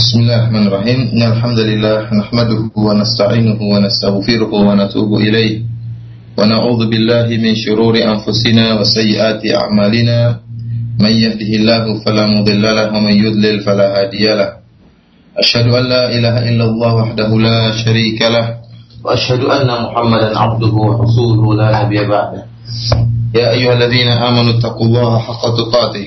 بسم الله الرحمن الرحيم إن الحمد لله نحمده ونستعينه ونستغفره ونتوب إليه ونعوذ بالله من شرور أنفسنا وسيئات أعمالنا من يهده الله فلا مضل له ومن يضلل فلا هادي له أشهد أن لا إله إلا الله وحده لا شريك له وأشهد أن محمدا عبده ورسوله لا نبي بعده يا أيها الذين آمنوا اتقوا الله حق تقاته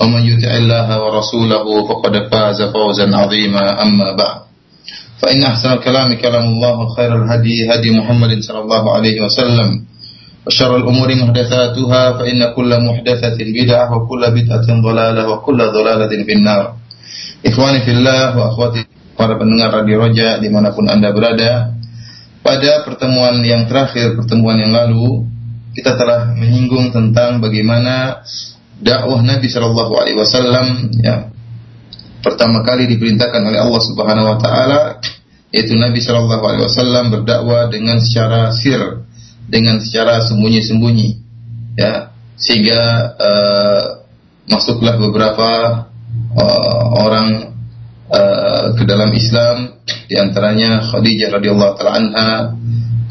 ومن يطع الله ورسوله فقد فاز فوزا عظيما أما بعد فإن أحسن الكلام كلام الله خير الهدي هدي محمد صلى الله عليه وسلم وشر الأمور محدثاتها فإن كل محدثة بدعة وكل بدعة ضلالة وكل ضلالة في النار Ikhwani fillah wa akhwati para pendengar Radio Roja dimanapun anda berada Pada pertemuan yang terakhir, pertemuan yang lalu Kita telah menyinggung tentang bagaimana dakwah Nabi Shallallahu Alaihi Wasallam ya. Pertama kali diperintahkan oleh Allah Subhanahu Wa Taala yaitu Nabi Shallallahu Alaihi Wasallam berdakwah dengan secara sir dengan secara sembunyi-sembunyi ya. Sehingga uh, masuklah beberapa uh, orang uh, ke dalam Islam di antaranya Khadijah radhiyallahu taala anha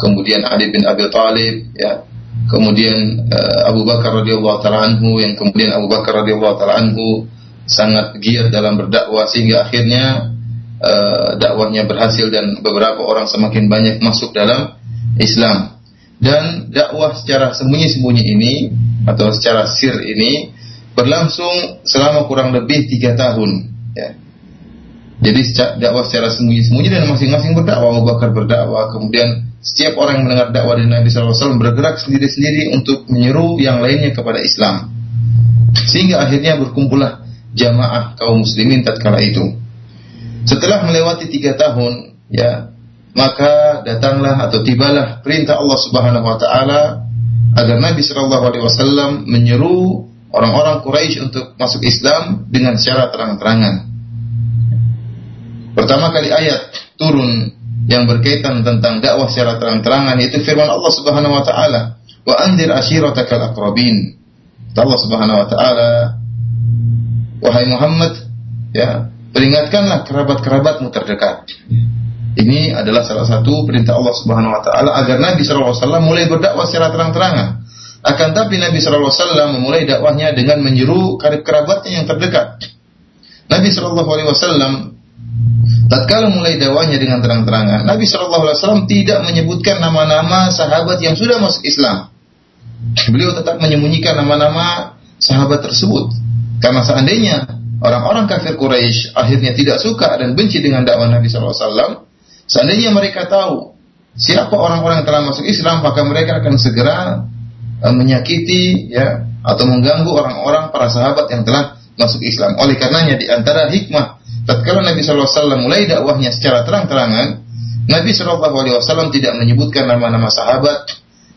kemudian Ali bin Abi Thalib ya kemudian uh, Abu Bakar radhiyallahu taala anhu yang kemudian Abu Bakar radhiyallahu taala anhu sangat giat dalam berdakwah sehingga akhirnya uh, dakwahnya berhasil dan beberapa orang semakin banyak masuk dalam Islam dan dakwah secara sembunyi-sembunyi ini atau secara sir ini berlangsung selama kurang lebih tiga tahun ya. Jadi dakwah secara sembunyi-sembunyi dan masing-masing berdakwah Abu Bakar berdakwah kemudian setiap orang yang mendengar dakwah dari Nabi SAW bergerak sendiri-sendiri untuk menyeru yang lainnya kepada Islam. Sehingga akhirnya berkumpullah jamaah kaum muslimin tatkala itu. Setelah melewati tiga tahun, ya maka datanglah atau tibalah perintah Allah Subhanahu Wa Taala agar Nabi Shallallahu Alaihi Wasallam menyeru orang-orang Quraisy untuk masuk Islam dengan secara terang-terangan. Pertama kali ayat turun yang berkaitan tentang dakwah secara terang-terangan yaitu firman Allah Subhanahu wa taala, "Wa anzir ashiratakal aqrabin." Allah Subhanahu wa taala, "Wahai Muhammad, ya, peringatkanlah kerabat-kerabatmu terdekat." Ini adalah salah satu perintah Allah Subhanahu wa taala agar Nabi sallallahu alaihi wasallam mulai berdakwah secara terang-terangan. Akan tapi Nabi sallallahu alaihi wasallam memulai dakwahnya dengan menyeru karib kerabatnya yang terdekat. Nabi sallallahu alaihi wasallam tatkala mulai dakwahnya dengan terang-terangan, Nabi sallallahu alaihi wasallam tidak menyebutkan nama-nama sahabat yang sudah masuk Islam. Beliau tetap menyembunyikan nama-nama sahabat tersebut. Karena seandainya orang-orang kafir Quraisy akhirnya tidak suka dan benci dengan dakwah Nabi sallallahu alaihi wasallam, Seandainya mereka tahu siapa orang-orang yang telah masuk Islam, maka mereka akan segera uh, menyakiti ya atau mengganggu orang-orang para sahabat yang telah masuk Islam. Oleh karenanya di antara hikmah tatkala Nabi SAW mulai dakwahnya secara terang-terangan, Nabi SAW tidak menyebutkan nama-nama sahabat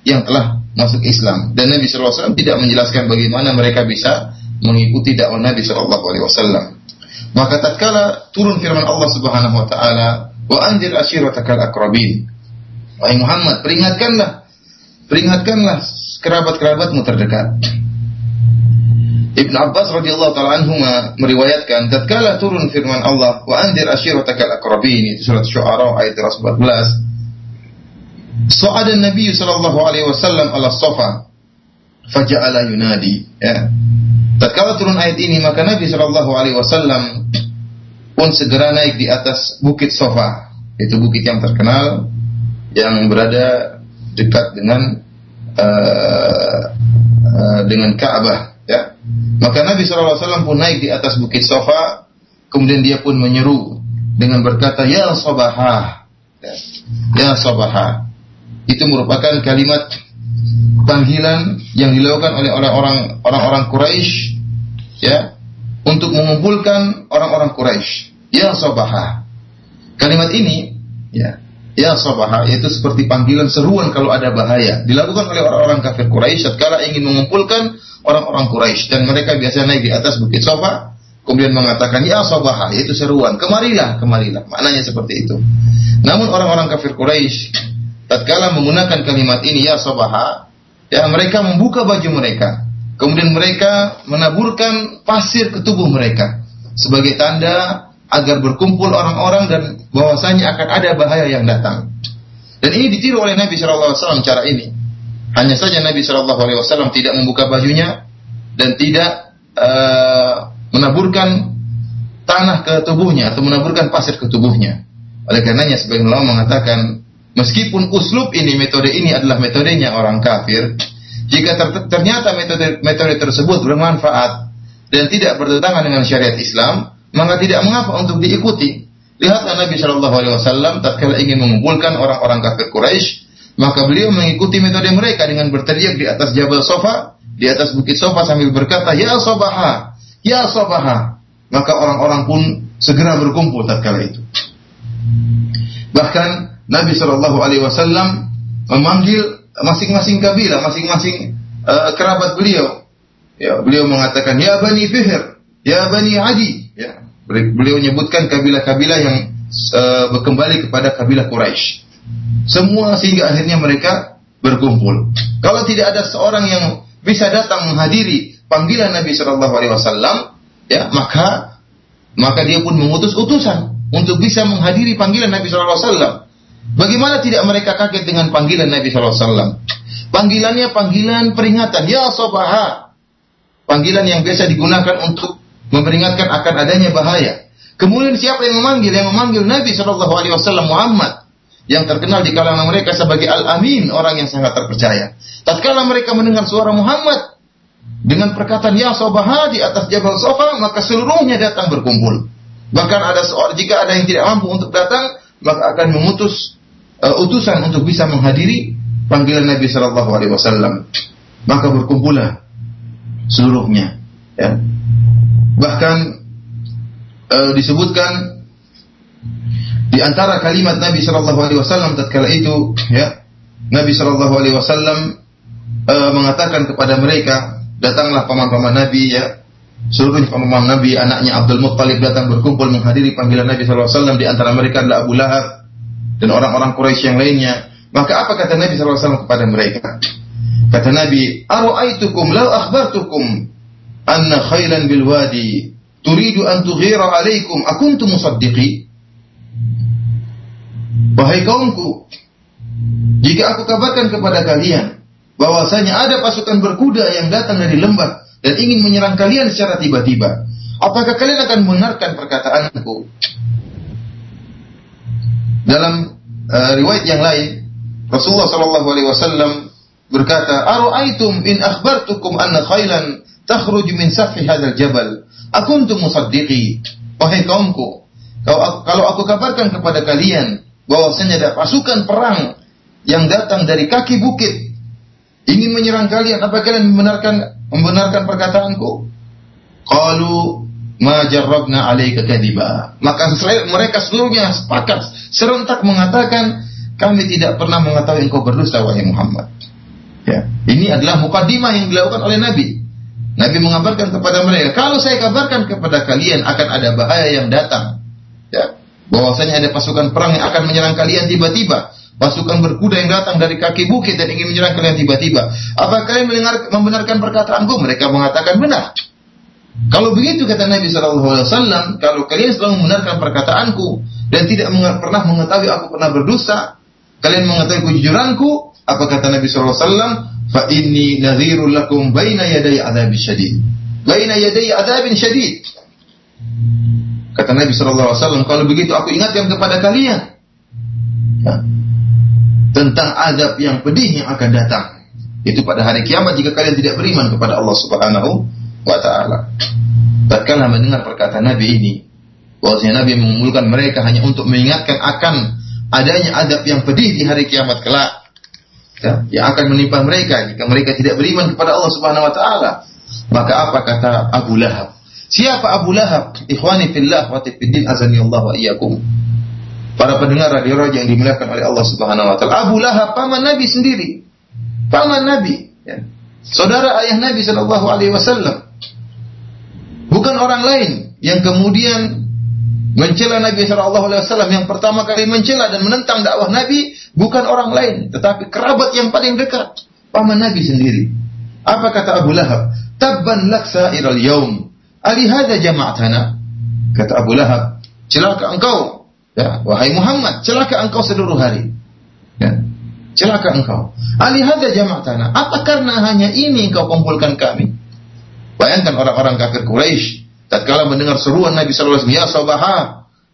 yang telah masuk Islam dan Nabi SAW tidak menjelaskan bagaimana mereka bisa mengikuti dakwah Nabi SAW. Maka tatkala turun firman Allah Subhanahu wa taala wa anzir ashiratakal akrabin. Wahai Muhammad, peringatkanlah peringatkanlah kerabat-kerabatmu terdekat. Ibn Abbas radhiyallahu taala anhu meriwayatkan tatkala turun firman Allah wa anzir ashiratakal akrabin itu surat Syu'ara ayat 14. Sa'ada Nabi sallallahu alaihi wasallam ala Safa faja'ala yunadi ya. Tatkala turun ayat ini maka Nabi sallallahu alaihi wasallam pun segera naik di atas bukit Sofa. Itu bukit yang terkenal yang berada dekat dengan uh, uh, dengan Ka'bah. Maka Nabi SAW pun naik di atas bukit Sofa, kemudian dia pun menyeru dengan berkata, Ya Sobaha, ya, ya Sobaha. Itu merupakan kalimat panggilan yang dilakukan oleh orang-orang orang-orang Quraisy ya untuk mengumpulkan orang-orang Quraisy. Ya Sabaha. Kalimat ini ya, ya sabaha itu seperti panggilan seruan kalau ada bahaya. Dilakukan oleh orang-orang kafir Quraisy tatkala ingin mengumpulkan orang-orang Quraisy. Dan mereka biasa naik di atas bukit Sofa kemudian mengatakan ya sabaha itu seruan. Kemarilah kemarilah. Maknanya seperti itu. Namun orang-orang kafir Quraisy tatkala menggunakan kalimat ini ya sabaha ya mereka membuka baju mereka. Kemudian mereka menaburkan pasir ke tubuh mereka sebagai tanda agar berkumpul orang-orang dan bahwasanya akan ada bahaya yang datang. Dan ini ditiru oleh Nabi Shallallahu Alaihi Wasallam cara ini. Hanya saja Nabi Shallallahu Alaihi Wasallam tidak membuka bajunya dan tidak uh, menaburkan tanah ke tubuhnya atau menaburkan pasir ke tubuhnya. Oleh karenanya sebagian ulama mengatakan meskipun uslub ini metode ini adalah metodenya orang kafir, jika ter ternyata metode metode tersebut bermanfaat dan tidak bertentangan dengan syariat Islam, maka tidak mengapa untuk diikuti. Lihatlah Nabi Shallallahu Alaihi Wasallam tatkala ingin mengumpulkan orang-orang kafir Quraisy, maka beliau mengikuti metode mereka dengan berteriak di atas Jabal Sofa, di atas bukit Sofa sambil berkata, Ya Sobaha, Ya Sobaha. Maka orang-orang pun segera berkumpul tatkala itu. Bahkan Nabi Shallallahu Alaihi Wasallam memanggil masing-masing kabilah, masing-masing uh, kerabat beliau. Ya, beliau mengatakan, Ya Bani Fihr, Ya Bani Adi, Ya, beliau menyebutkan kabilah-kabilah yang uh, kembali kepada kabilah Quraisy. Semua sehingga akhirnya mereka berkumpul. Kalau tidak ada seorang yang bisa datang menghadiri panggilan Nabi Shallallahu Alaihi Wasallam, ya maka maka dia pun mengutus utusan untuk bisa menghadiri panggilan Nabi Shallallahu Alaihi Wasallam. Bagaimana tidak mereka kaget dengan panggilan Nabi Shallallahu Alaihi Wasallam? Panggilannya panggilan peringatan, ya sobaha. Panggilan yang biasa digunakan untuk memperingatkan akan adanya bahaya. Kemudian siapa yang memanggil? Yang memanggil Nabi Shallallahu Alaihi Wasallam Muhammad yang terkenal di kalangan mereka sebagai Al-Amin, orang yang sangat terpercaya. Tatkala mereka mendengar suara Muhammad dengan perkataan Ya Sobaha di atas Jabal Sofa, maka seluruhnya datang berkumpul. Bahkan ada seorang jika ada yang tidak mampu untuk datang, maka akan mengutus uh, utusan untuk bisa menghadiri panggilan Nabi Shallallahu Alaihi Wasallam. Maka berkumpullah seluruhnya. Ya. Bahkan e, disebutkan di antara kalimat Nabi Shallallahu Alaihi Wasallam tatkala itu, ya Nabi Shallallahu Alaihi Wasallam e, mengatakan kepada mereka, datanglah paman-paman Nabi ya, seluruh paman Nabi, anaknya Abdul Muttalib datang berkumpul menghadiri panggilan Nabi Shallallahu Alaihi Wasallam di antara mereka adalah Abu Lahab dan orang-orang Quraisy yang lainnya. Maka apa kata Nabi Shallallahu Alaihi Wasallam kepada mereka? Kata Nabi, "Aru'aitukum law akhbartukum anna khailan bil wadi. Turidu an tughira alaikum. Akuntum musaddiqi. Wahai kaumku jika aku kabarkan kepada kalian bahwasanya ada pasukan berkuda yang datang dari lembah dan ingin menyerang kalian secara tiba-tiba apakah kalian akan membenarkan perkataanku? Dalam uh, riwayat yang lain Rasulullah sallallahu alaihi wasallam berkata aru'aitum in akhbartukum anna khailan takhruj min safi hadzal jabal akuntum musaddiqi wahai kaumku kalau aku kabarkan kepada kalian bahwasanya ada pasukan perang yang datang dari kaki bukit ingin menyerang kalian apa kalian membenarkan membenarkan perkataanku? Qalu ma jarrabna alaika kadiba. Maka mereka seluruhnya sepakat serentak mengatakan kami tidak pernah mengetahui engkau berdusta wahai Muhammad. Ya ini adalah mukadimah yang dilakukan oleh Nabi Nabi mengabarkan kepada mereka, kalau saya kabarkan kepada kalian akan ada bahaya yang datang. Ya, bahwasanya ada pasukan perang yang akan menyerang kalian tiba-tiba. Pasukan berkuda yang datang dari kaki bukit dan ingin menyerang kalian tiba-tiba. Apa kalian mendengar membenarkan perkataanku? Mereka mengatakan benar. Kalau begitu kata Nabi Shallallahu Alaihi Wasallam, kalau kalian selalu membenarkan perkataanku dan tidak pernah mengetahui aku pernah berdosa, kalian mengetahui kejujuranku, apa kata Nabi Shallallahu Alaihi Wasallam? Fa inni nadhirul lakum baina yaday adzabin syadid. Baina yaday adzabin syadid. Kata Nabi sallallahu alaihi wasallam, kalau begitu aku ingatkan kepada kalian ya, tentang azab yang pedih yang akan datang. Itu pada hari kiamat jika kalian tidak beriman kepada Allah Subhanahu wa taala. Tatkala mendengar perkataan Nabi ini, bahwasanya Nabi mengumpulkan mereka hanya untuk mengingatkan akan adanya adab yang pedih di hari kiamat kelak ya, yang akan menimpa mereka jika mereka tidak beriman kepada Allah Subhanahu wa taala. Maka apa kata Abu Lahab? Siapa Abu Lahab? Ikhwani fillah wa tifiddin azani Allah wa iyyakum. Para pendengar radio yang dimuliakan oleh Allah Subhanahu wa taala. Abu Lahab paman Nabi sendiri. Paman Nabi, ya. Saudara ayah Nabi sallallahu alaihi wasallam. Bukan orang lain yang kemudian mencela Nabi sallallahu alaihi wasallam yang pertama kali mencela dan menentang dakwah Nabi bukan orang lain, tetapi kerabat yang paling dekat, paman Nabi sendiri. Apa kata Abu Lahab? Tabban lak sa'iral yaum. Ali hadza jama'tana. Kata Abu Lahab, celaka engkau Ya, wahai Muhammad, celaka engkau seluruh hari. Ya. Celaka engkau. Alihada jama'atana. Apa karena hanya ini engkau kumpulkan kami? Bayangkan orang-orang kafir Quraisy tatkala mendengar seruan Nabi sallallahu alaihi wasallam, ya sabaha,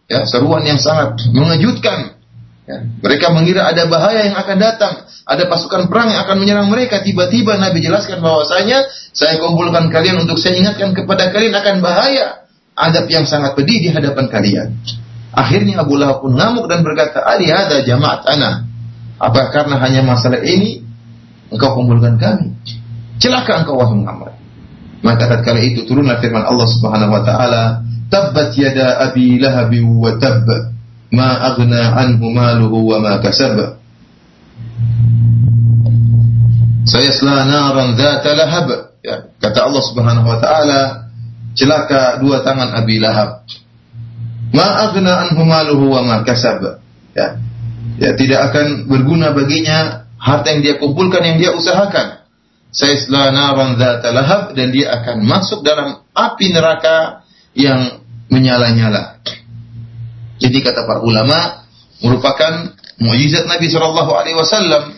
ya, seruan yang sangat mengejutkan. Ya, mereka mengira ada bahaya yang akan datang, ada pasukan perang yang akan menyerang mereka. Tiba-tiba Nabi jelaskan bahwasanya saya kumpulkan kalian untuk saya ingatkan kepada kalian akan bahaya adab yang sangat pedih di hadapan kalian. Akhirnya Abu Lahab pun ngamuk dan berkata, Ali ada jamaat ana. Apa karena hanya masalah ini engkau kumpulkan kami? Celaka engkau wahai Muhammad. Maka tatkala itu turunlah firman Allah Subhanahu wa taala, "Tabbat yada abi lahab wa tabb, ma aghna anhu maluhu wa ma kasab." Sayasla naran dzata lahab. Ya, kata Allah Subhanahu wa taala, celaka dua tangan Abi Lahab ma aghna anhu maluhu wa ma kasab. Ya. Ya, tidak akan berguna baginya harta yang dia kumpulkan yang dia usahakan. Saisla naran dzata lahab dan dia akan masuk dalam api neraka yang menyala-nyala. Jadi kata para ulama merupakan mukjizat Nabi Shallallahu alaihi wasallam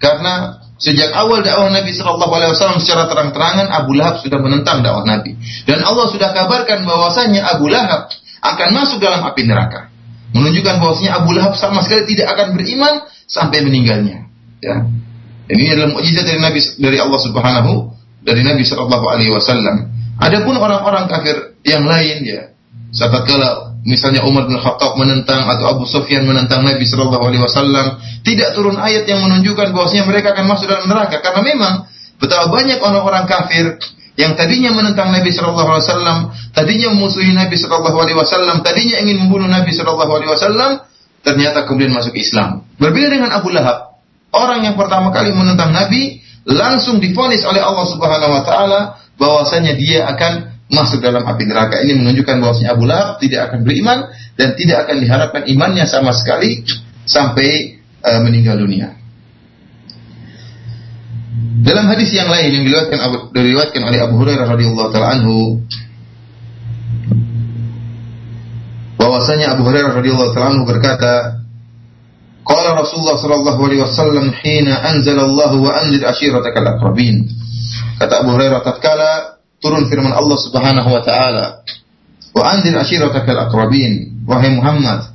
karena sejak awal dakwah Nabi Shallallahu alaihi wasallam secara terang-terangan Abu Lahab sudah menentang dakwah Nabi dan Allah sudah kabarkan bahwasanya Abu Lahab akan masuk dalam api neraka. Menunjukkan bahwasanya Abu Lahab sama sekali tidak akan beriman sampai meninggalnya. Ya. Ini adalah mukjizat dari Nabi dari Allah Subhanahu dari Nabi Shallallahu Alaihi Wasallam. Adapun orang-orang kafir yang lain ya, saat kala misalnya Umar bin Khattab menentang atau Abu Sufyan menentang Nabi Shallallahu Alaihi Wasallam, tidak turun ayat yang menunjukkan bahwasanya mereka akan masuk dalam neraka karena memang betapa banyak orang-orang kafir yang tadinya menentang Nabi Shallallahu Alaihi Wasallam, tadinya memusuhi Nabi Shallallahu Alaihi Wasallam, tadinya ingin membunuh Nabi Shallallahu Alaihi Wasallam, ternyata kemudian masuk Islam. Berbeda dengan Abu Lahab, orang yang pertama kali menentang Nabi langsung difonis oleh Allah Subhanahu Wa Taala bahwasanya dia akan masuk dalam api neraka. Ini menunjukkan bahwasanya Abu Lahab tidak akan beriman dan tidak akan diharapkan imannya sama sekali sampai uh, meninggal dunia. Dalam hadis yang lain yang diriwayatkan diriwayatkan oleh Abu Hurairah radhiyallahu taala anhu bahwasanya Abu Hurairah radhiyallahu taala anhu berkata Qala Rasulullah sallallahu alaihi wasallam hina anzala Allah wa anzir ashiratakal aqrabin Kata Abu Hurairah tatkala turun firman Allah Subhanahu wa taala wa anzir ashiratakal aqrabin wahai Muhammad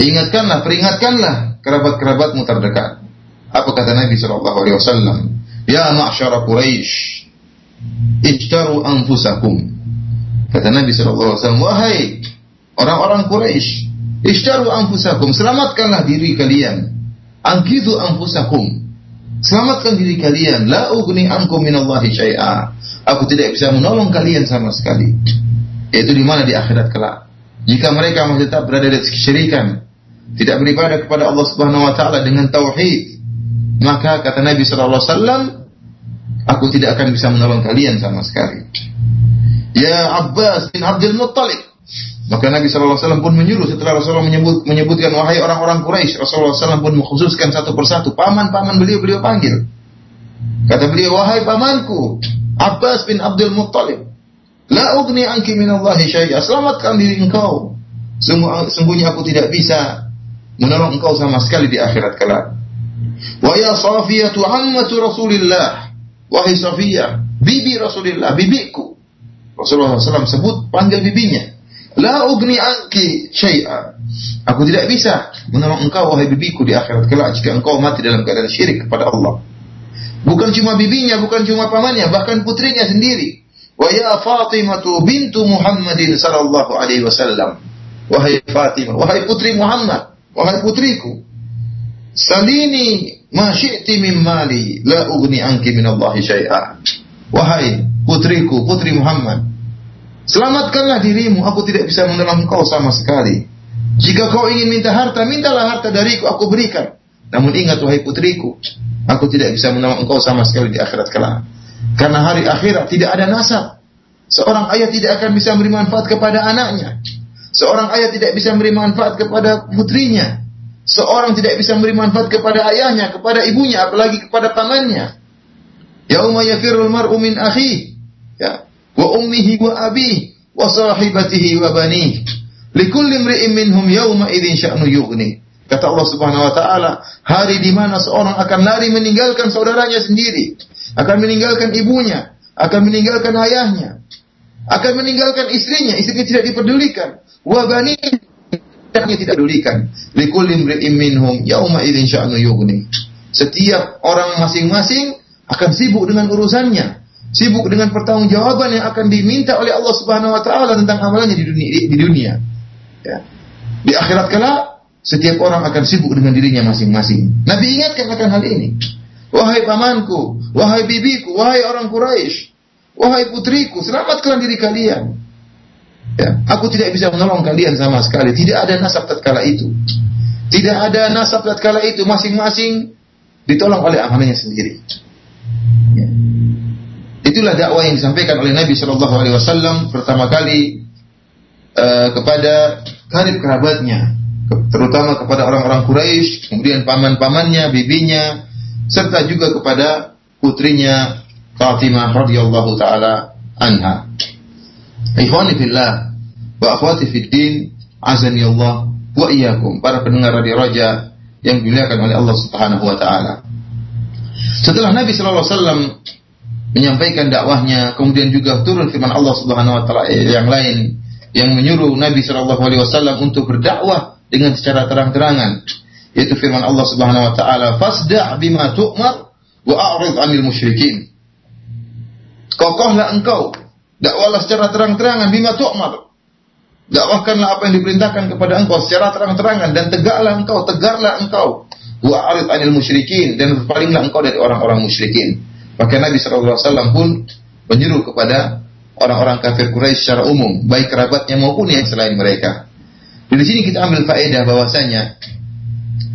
ingatkanlah peringatkanlah kerabat-kerabatmu terdekat apa kata Nabi sallallahu alaihi wasallam Ya ma'syara Quraisy, ijtaru anfusakum. Kata Nabi sallallahu alaihi wasallam, wahai orang-orang Quraisy, ijtaru anfusakum, selamatkanlah diri kalian. Anfusakum. Selamatkan diri kalian. La ugni ankum minallahi syai'a. Aku tidak bisa menolong kalian sama sekali. Yaitu di mana di akhirat kelak. Jika mereka masih tetap berada di kesyirikan, tidak beribadah kepada Allah Subhanahu wa taala dengan tauhid, maka kata Nabi Shallallahu Alaihi Wasallam, aku tidak akan bisa menolong kalian sama sekali. Ya Abbas bin Abdul Muttalib. Maka Nabi Shallallahu Alaihi Wasallam pun menyuruh setelah Rasulullah menyebut, menyebutkan wahai orang-orang Quraisy, Rasulullah SAW pun mengkhususkan satu persatu paman-paman beliau beliau panggil. Kata beliau wahai pamanku Abbas bin Abdul Muttalib. La ugni anki minallahi syai'a. Selamatkan diri engkau. Sungguhnya aku tidak bisa menolong engkau sama sekali di akhirat kelak. Wa ya Safiyatu ammatu Rasulillah. Wahai Safiyah, bibi Rasulillah, bibiku. Rasulullah SAW sebut panggil bibinya. La ugni anki syai'a. Aku tidak bisa menolong engkau wahai bibiku di akhirat kelak jika engkau mati dalam keadaan syirik kepada Allah. Bukan cuma bibinya, bukan cuma pamannya, bahkan putrinya sendiri. Wa ya Fatimatu bintu Muhammadin sallallahu alaihi wasallam. Wahai Fatimah, wahai putri Muhammad, wahai putriku. Salini ma syi'ti min mali la ugni anki min Allah syai'a. Wahai putriku, putri Muhammad, selamatkanlah dirimu, aku tidak bisa menolong engkau sama sekali. Jika kau ingin minta harta, mintalah harta dariku, aku berikan. Namun ingat wahai putriku, aku tidak bisa menolong engkau sama sekali di akhirat kelak. Karena hari akhirat tidak ada nasab. Seorang ayah tidak akan bisa memberi manfaat kepada anaknya. Seorang ayah tidak bisa memberi manfaat kepada putrinya. Seorang tidak bisa memberi manfaat kepada ayahnya, kepada ibunya, apalagi kepada pamannya. Yauma yafirul mar'u min akhi, ya, wa ummihi wa abi, wa sahibatihi wa bani. Likulli imri'in minhum yauma idzin sya'nu yughni. Kata Allah Subhanahu wa taala, hari di mana seorang akan lari meninggalkan saudaranya sendiri, akan meninggalkan ibunya, akan meninggalkan ayahnya, akan meninggalkan istrinya, istrinya tidak dipedulikan, wa bani tidak pedulikan. Likul imri'in minhum yauma idzin sya'nu yughni. Setiap orang masing-masing akan sibuk dengan urusannya, sibuk dengan pertanggungjawaban yang akan diminta oleh Allah Subhanahu wa taala tentang amalannya di dunia di dunia. Ya. Di akhirat kala setiap orang akan sibuk dengan dirinya masing-masing. Nabi ingatkan akan hal ini. Wahai pamanku, wahai bibiku, wahai orang Quraisy, wahai putriku, selamatkan diri kalian. Ya, aku tidak bisa menolong kalian sama sekali. Tidak ada nasab tatkala itu. Tidak ada nasab tatkala itu. Masing-masing ditolong oleh amanahnya sendiri. Itulah dakwah yang disampaikan oleh Nabi Shallallahu Alaihi Wasallam pertama kali uh, kepada karib kerabatnya, terutama kepada orang-orang Quraisy, kemudian paman-pamannya, bibinya, serta juga kepada putrinya Fatimah radhiyallahu taala anha. Ikhwani fillah wa akhwati fid din, azani Allah wa iyyakum para pendengar radio Raja yang dimuliakan oleh Allah Subhanahu wa taala. Setelah Nabi sallallahu alaihi wasallam menyampaikan dakwahnya, kemudian juga turun firman Allah Subhanahu wa taala yang lain yang menyuruh Nabi sallallahu alaihi wasallam untuk berdakwah dengan secara terang-terangan, yaitu firman Allah Subhanahu wa taala, "Fasda' bima tu'mar wa a'rid 'anil musyrikin." Kokohlah engkau Dakwahlah secara terang-terangan bima tu'mar. Dakwahkanlah apa yang diperintahkan kepada engkau secara terang-terangan dan tegaklah engkau, tegarlah engkau. Wa arid anil musyrikin dan berpalinglah engkau dari orang-orang musyrikin. Maka Nabi SAW pun menyuruh kepada orang-orang kafir Quraisy secara umum, baik kerabatnya maupun yang selain mereka. Di sini kita ambil faedah bahwasanya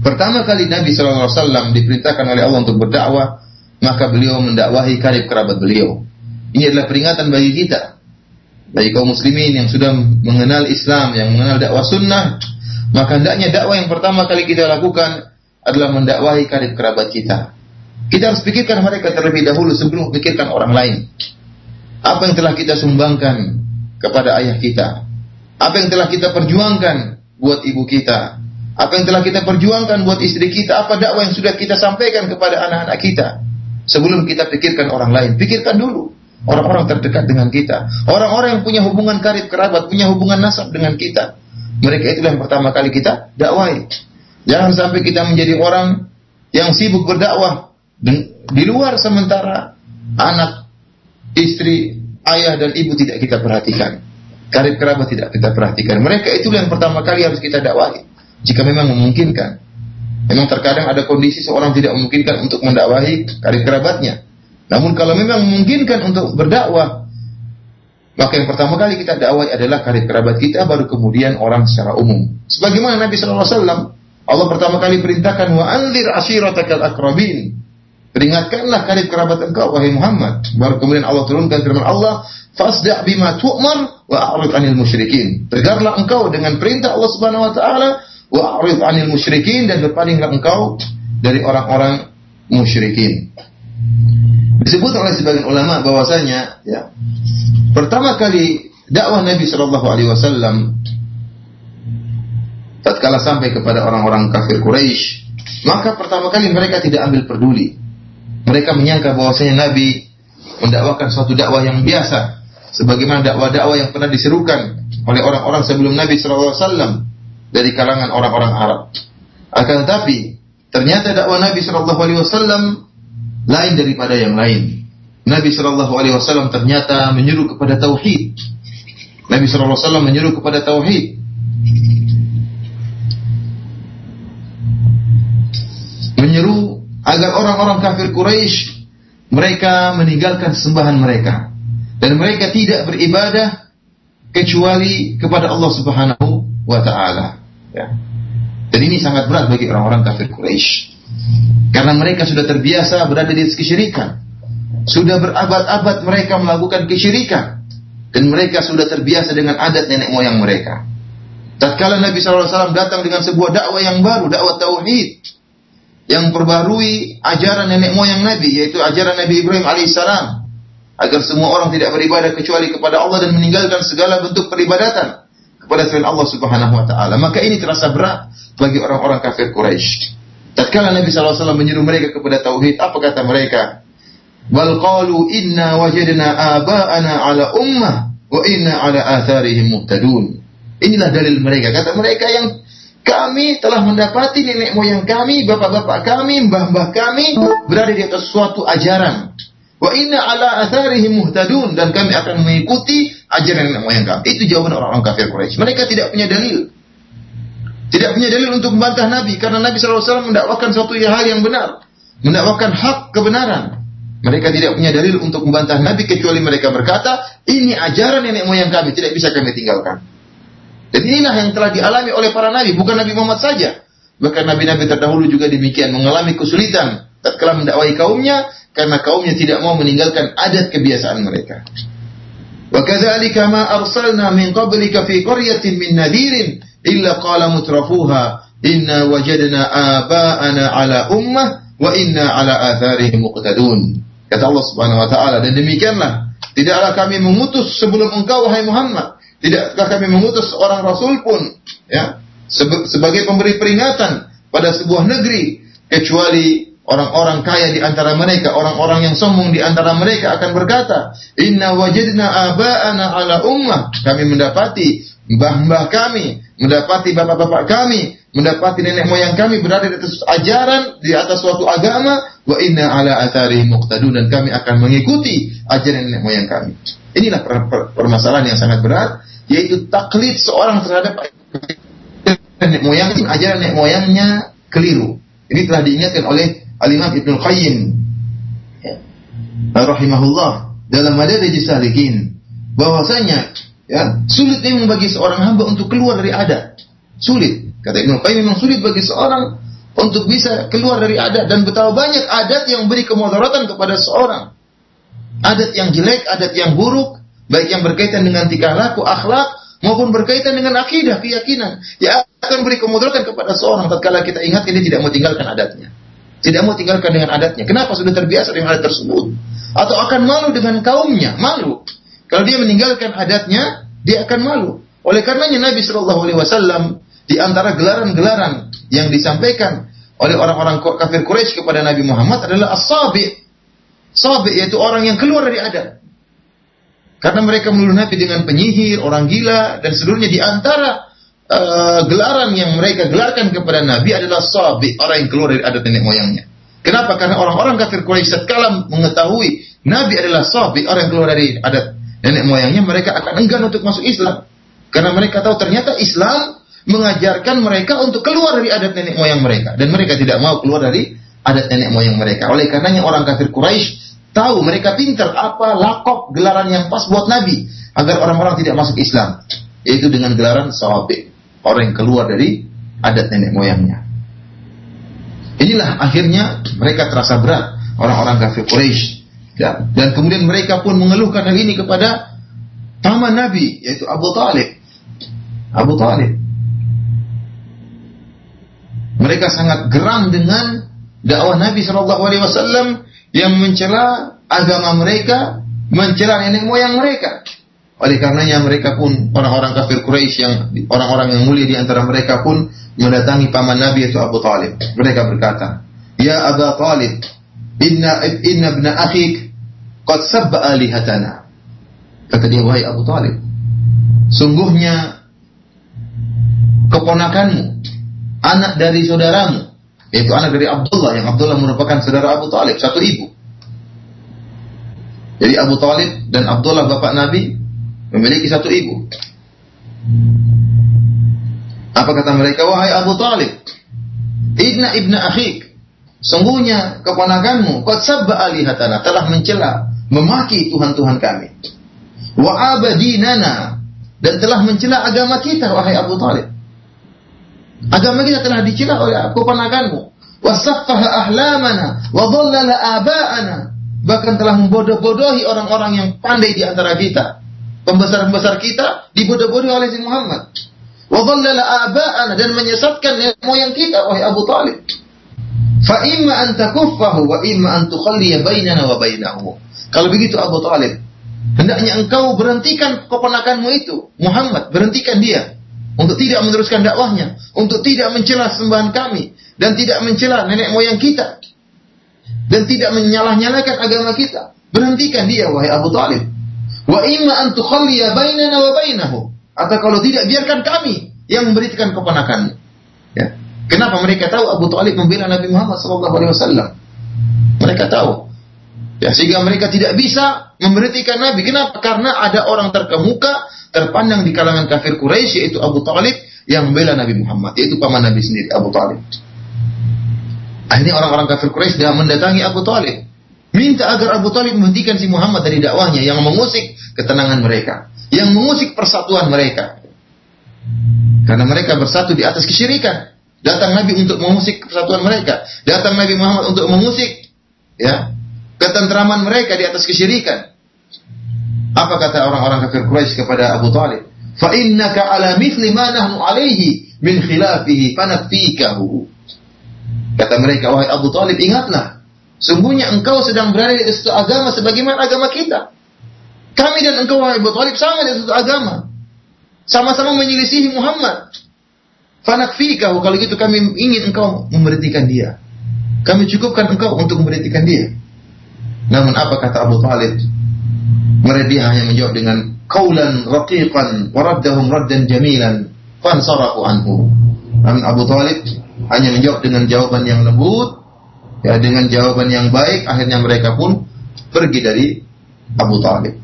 pertama kali Nabi SAW diperintahkan oleh Allah untuk berdakwah, maka beliau mendakwahi karib kerabat beliau. Ini adalah peringatan bagi kita. Bagi kaum muslimin yang sudah mengenal Islam, yang mengenal dakwah sunnah, maka hendaknya dakwah yang pertama kali kita lakukan adalah mendakwahi karib kerabat kita. Kita harus pikirkan mereka terlebih dahulu sebelum memikirkan orang lain. Apa yang telah kita sumbangkan kepada ayah kita? Apa yang telah kita perjuangkan buat ibu kita? Apa yang telah kita perjuangkan buat istri kita? Apa dakwah yang sudah kita sampaikan kepada anak-anak kita? Sebelum kita pikirkan orang lain, pikirkan dulu orang-orang terdekat dengan kita, orang-orang yang punya hubungan karib kerabat, punya hubungan nasab dengan kita. Mereka itulah yang pertama kali kita dakwai. Jangan sampai kita menjadi orang yang sibuk berdakwah di luar sementara anak, istri, ayah dan ibu tidak kita perhatikan. Karib kerabat tidak kita perhatikan. Mereka itulah yang pertama kali harus kita dakwai. Jika memang memungkinkan. Memang terkadang ada kondisi seorang tidak memungkinkan untuk mendakwahi karib kerabatnya. Namun kalau memang memungkinkan untuk berdakwah, maka yang pertama kali kita dakwah adalah karib kerabat kita, baru kemudian orang secara umum. Sebagaimana Nabi Wasallam, Allah pertama kali perintahkan wa anzir ashiratakal akrabin. Peringatkanlah karib kerabat engkau wahai Muhammad. Baru kemudian Allah turunkan firman Allah, fasda' bima tu'mar wa a'rid 'anil musyrikin. Tegarlah engkau dengan perintah Allah Subhanahu wa taala wa a'rid 'anil musyrikin dan berpalinglah engkau dari orang-orang musyrikin. Disebut oleh sebagian ulama bahwasanya ya pertama kali dakwah Nabi Shallallahu Alaihi Wasallam tatkala sampai kepada orang-orang kafir Quraisy, maka pertama kali mereka tidak ambil peduli. Mereka menyangka bahwasanya Nabi mendakwakan suatu dakwah yang biasa, sebagaimana dakwah-dakwah yang pernah diserukan oleh orang-orang sebelum Nabi Wasallam dari kalangan orang-orang Arab. Akan tetapi ternyata dakwah Nabi Wasallam lain daripada yang lain. Nabi Wasallam ternyata menyuruh kepada tauhid. Nabi Wasallam menyuruh kepada tauhid. Menyeru agar orang-orang kafir Quraisy mereka meninggalkan sembahan mereka dan mereka tidak beribadah kecuali kepada Allah Subhanahu wa taala. Ya. Dan ini sangat berat bagi orang-orang kafir Quraisy. Karena mereka sudah terbiasa berada di kesyirikan. Sudah berabad-abad mereka melakukan kesyirikan. Dan mereka sudah terbiasa dengan adat nenek moyang mereka. Tatkala Nabi SAW datang dengan sebuah dakwah yang baru, dakwah tauhid, yang perbarui ajaran nenek moyang Nabi, yaitu ajaran Nabi Ibrahim alaihissalam, agar semua orang tidak beribadah kecuali kepada Allah dan meninggalkan segala bentuk peribadatan kepada selain Allah Subhanahu wa taala. Maka ini terasa berat bagi orang-orang kafir Quraisy. Tatkala Nabi SAW menyuruh mereka kepada tauhid, apa kata mereka? Wal qalu inna wajadna aba'ana ala ummah wa inna ala atharihim muqtadun. Inilah dalil mereka. Kata mereka yang kami telah mendapati nenek moyang kami, bapak-bapak kami, mbah-mbah kami berada di atas suatu ajaran. Wa inna ala atharihim muhtadun dan kami akan mengikuti ajaran nenek moyang kami. Itu jawaban orang-orang kafir Quraisy. Mereka tidak punya dalil. Tidak punya dalil untuk membantah Nabi karena Nabi SAW mendakwakan suatu hal yang benar, mendakwakan hak kebenaran. Mereka tidak punya dalil untuk membantah Nabi kecuali mereka berkata, ini ajaran nenek moyang kami, tidak bisa kami tinggalkan. Dan inilah yang telah dialami oleh para nabi, bukan Nabi Muhammad saja. Bahkan nabi-nabi terdahulu juga demikian, mengalami kesulitan tatkala mendakwai kaumnya karena kaumnya tidak mau meninggalkan adat kebiasaan mereka. Wa kadzalika ma arsalna min qablika fi qaryatin min nadirin illa qala mutrafuha inna wajadna aba'ana ala ummah wa inna ala atharihim muqtadun. Kata Allah Subhanahu wa taala dan demikianlah tidaklah kami mengutus sebelum engkau wahai Muhammad, tidakkah kami mengutus seorang rasul pun ya sebagai pemberi peringatan pada sebuah negeri kecuali orang-orang kaya di antara mereka, orang-orang yang sombong di antara mereka akan berkata, "Inna wajadna aba'ana ala ummah." Kami mendapati mbah-mbah kami, mendapati bapak-bapak kami, mendapati nenek moyang kami berada di atas ajaran, di atas suatu agama, wa inna ala athari muqtadun dan kami akan mengikuti ajaran nenek moyang kami. Inilah per per permasalahan yang sangat berat, yaitu taklid seorang terhadap nenek moyang, ajaran nenek moyangnya keliru. Ini telah diingatkan oleh Al-Imam Ibnu Qayyim ya. rahimahullah dalam Madad Salikin bahwasanya ya, sulit memang bagi seorang hamba untuk keluar dari adat. Sulit. Kata Ibnu Qayyim memang sulit bagi seorang untuk bisa keluar dari adat dan betapa banyak adat yang beri kemudaratan kepada seorang. Adat yang jelek, adat yang buruk, baik yang berkaitan dengan tingkah laku, akhlak maupun berkaitan dengan akidah, keyakinan, yang akan beri kemudaratan kepada seorang tatkala kita ingat ini tidak mau tinggalkan adatnya. Tidak mau tinggalkan dengan adatnya. Kenapa sudah terbiasa dengan adat tersebut? Atau akan malu dengan kaumnya, malu. Kalau dia meninggalkan adatnya, dia akan malu. Oleh karenanya Nabi Shallallahu Alaihi Wasallam di antara gelaran-gelaran yang disampaikan oleh orang-orang kafir Quraisy kepada Nabi Muhammad adalah as-sabi. Sabi yaitu orang yang keluar dari adat. Karena mereka menuduh Nabi dengan penyihir, orang gila dan seluruhnya di antara uh, gelaran yang mereka gelarkan kepada Nabi adalah sabi, orang yang keluar dari adat nenek moyangnya. Kenapa? Karena orang-orang kafir Quraisy setelah mengetahui Nabi adalah sabi, orang yang keluar dari adat nenek moyangnya, mereka akan enggan untuk masuk Islam. Karena mereka tahu ternyata Islam mengajarkan mereka untuk keluar dari adat nenek moyang mereka dan mereka tidak mau keluar dari adat nenek moyang mereka. Oleh karenanya orang kafir Quraisy tahu mereka pintar apa lakop gelaran yang pas buat Nabi agar orang-orang tidak masuk Islam yaitu dengan gelaran sahabat orang yang keluar dari adat nenek moyangnya. Inilah akhirnya mereka terasa berat orang-orang kafir Quraisy ya. dan kemudian mereka pun mengeluhkan hal ini kepada paman Nabi yaitu Abu Talib. Abu Talib mereka sangat geram dengan dakwah Nabi Shallallahu Alaihi Wasallam yang mencela agama mereka, mencela nenek moyang mereka. Oleh karenanya mereka pun orang-orang kafir Quraisy yang orang-orang yang mulia di antara mereka pun mendatangi paman Nabi yaitu Abu Talib. Mereka berkata, Ya Abu Talib, inna inna ibn akhik qad sabba alihatana. Kata dia, wahai Abu Talib, sungguhnya keponakanmu anak dari saudaramu, yaitu anak dari Abdullah yang Abdullah merupakan saudara Abu Talib, satu ibu. Jadi Abu Talib dan Abdullah bapak Nabi memiliki satu ibu. Apa kata mereka? Wahai Abu Talib, Ibna ibna akhik, sungguhnya keponakanmu, qad sabba alihatana, telah mencela, memaki Tuhan-Tuhan kami. Wa abadinana, dan telah mencela agama kita, wahai Abu Talib. Agama kita telah dicela oleh keponakanmu. Wasaffaha ahlamana wa aba'ana. Bahkan telah membodoh-bodohi orang-orang yang pandai di antara kita. Pembesar-pembesar kita dibodoh-bodohi oleh si Muhammad. Wa aba'ana dan menyesatkan moyang kita wahai Abu Talib. Fa imma an takuffahu wa imma an tukhalliya bainana wa bainahu. Kalau begitu Abu Talib, hendaknya engkau berhentikan keponakanmu itu, Muhammad, berhentikan dia untuk tidak meneruskan dakwahnya, untuk tidak mencela sembahan kami dan tidak mencela nenek moyang kita dan tidak menyalah-nyalakan agama kita. Berhentikan dia wahai Abu Talib. Wa imma an tukhalliya bainana wa bainahu. Atau kalau tidak biarkan kami yang memberikan keponakanmu. Ya. Kenapa mereka tahu Abu Talib membela Nabi Muhammad SAW? Mereka tahu. Ya, sehingga mereka tidak bisa memberhentikan Nabi. Kenapa? Karena ada orang terkemuka, terpandang di kalangan kafir Quraisy yaitu Abu Talib yang membela Nabi Muhammad, yaitu paman Nabi sendiri Abu Talib. Akhirnya orang-orang kafir Quraisy sudah mendatangi Abu Talib. Minta agar Abu Talib menghentikan si Muhammad dari dakwahnya yang mengusik ketenangan mereka. Yang mengusik persatuan mereka. Karena mereka bersatu di atas kesyirikan. Datang Nabi untuk mengusik persatuan mereka. Datang Nabi Muhammad untuk mengusik ya ketentraman mereka di atas kesyirikan. Apa kata orang-orang kafir Quraisy kepada Abu Talib? Fa innaka ala mithli ma nahnu alaihi min khilafihi fanafikahu. Kata mereka, wahai Abu Talib, ingatlah. Sungguhnya engkau sedang berada di satu agama sebagaimana agama kita. Kami dan engkau, wahai Abu Talib, sama di satu agama. Sama-sama menyelisihi Muhammad. Fanakfikahu kalau gitu kami ingin engkau memberhentikan dia. Kami cukupkan engkau untuk memberhentikan dia. Namun apa kata Abu Talib? Mereka dia hanya menjawab dengan kaulan raqiqan waraddahum raddan jamilan fansarafu anhu. Namun Abu Talib hanya menjawab dengan jawaban yang lembut, ya dengan jawaban yang baik, akhirnya mereka pun pergi dari Abu Talib.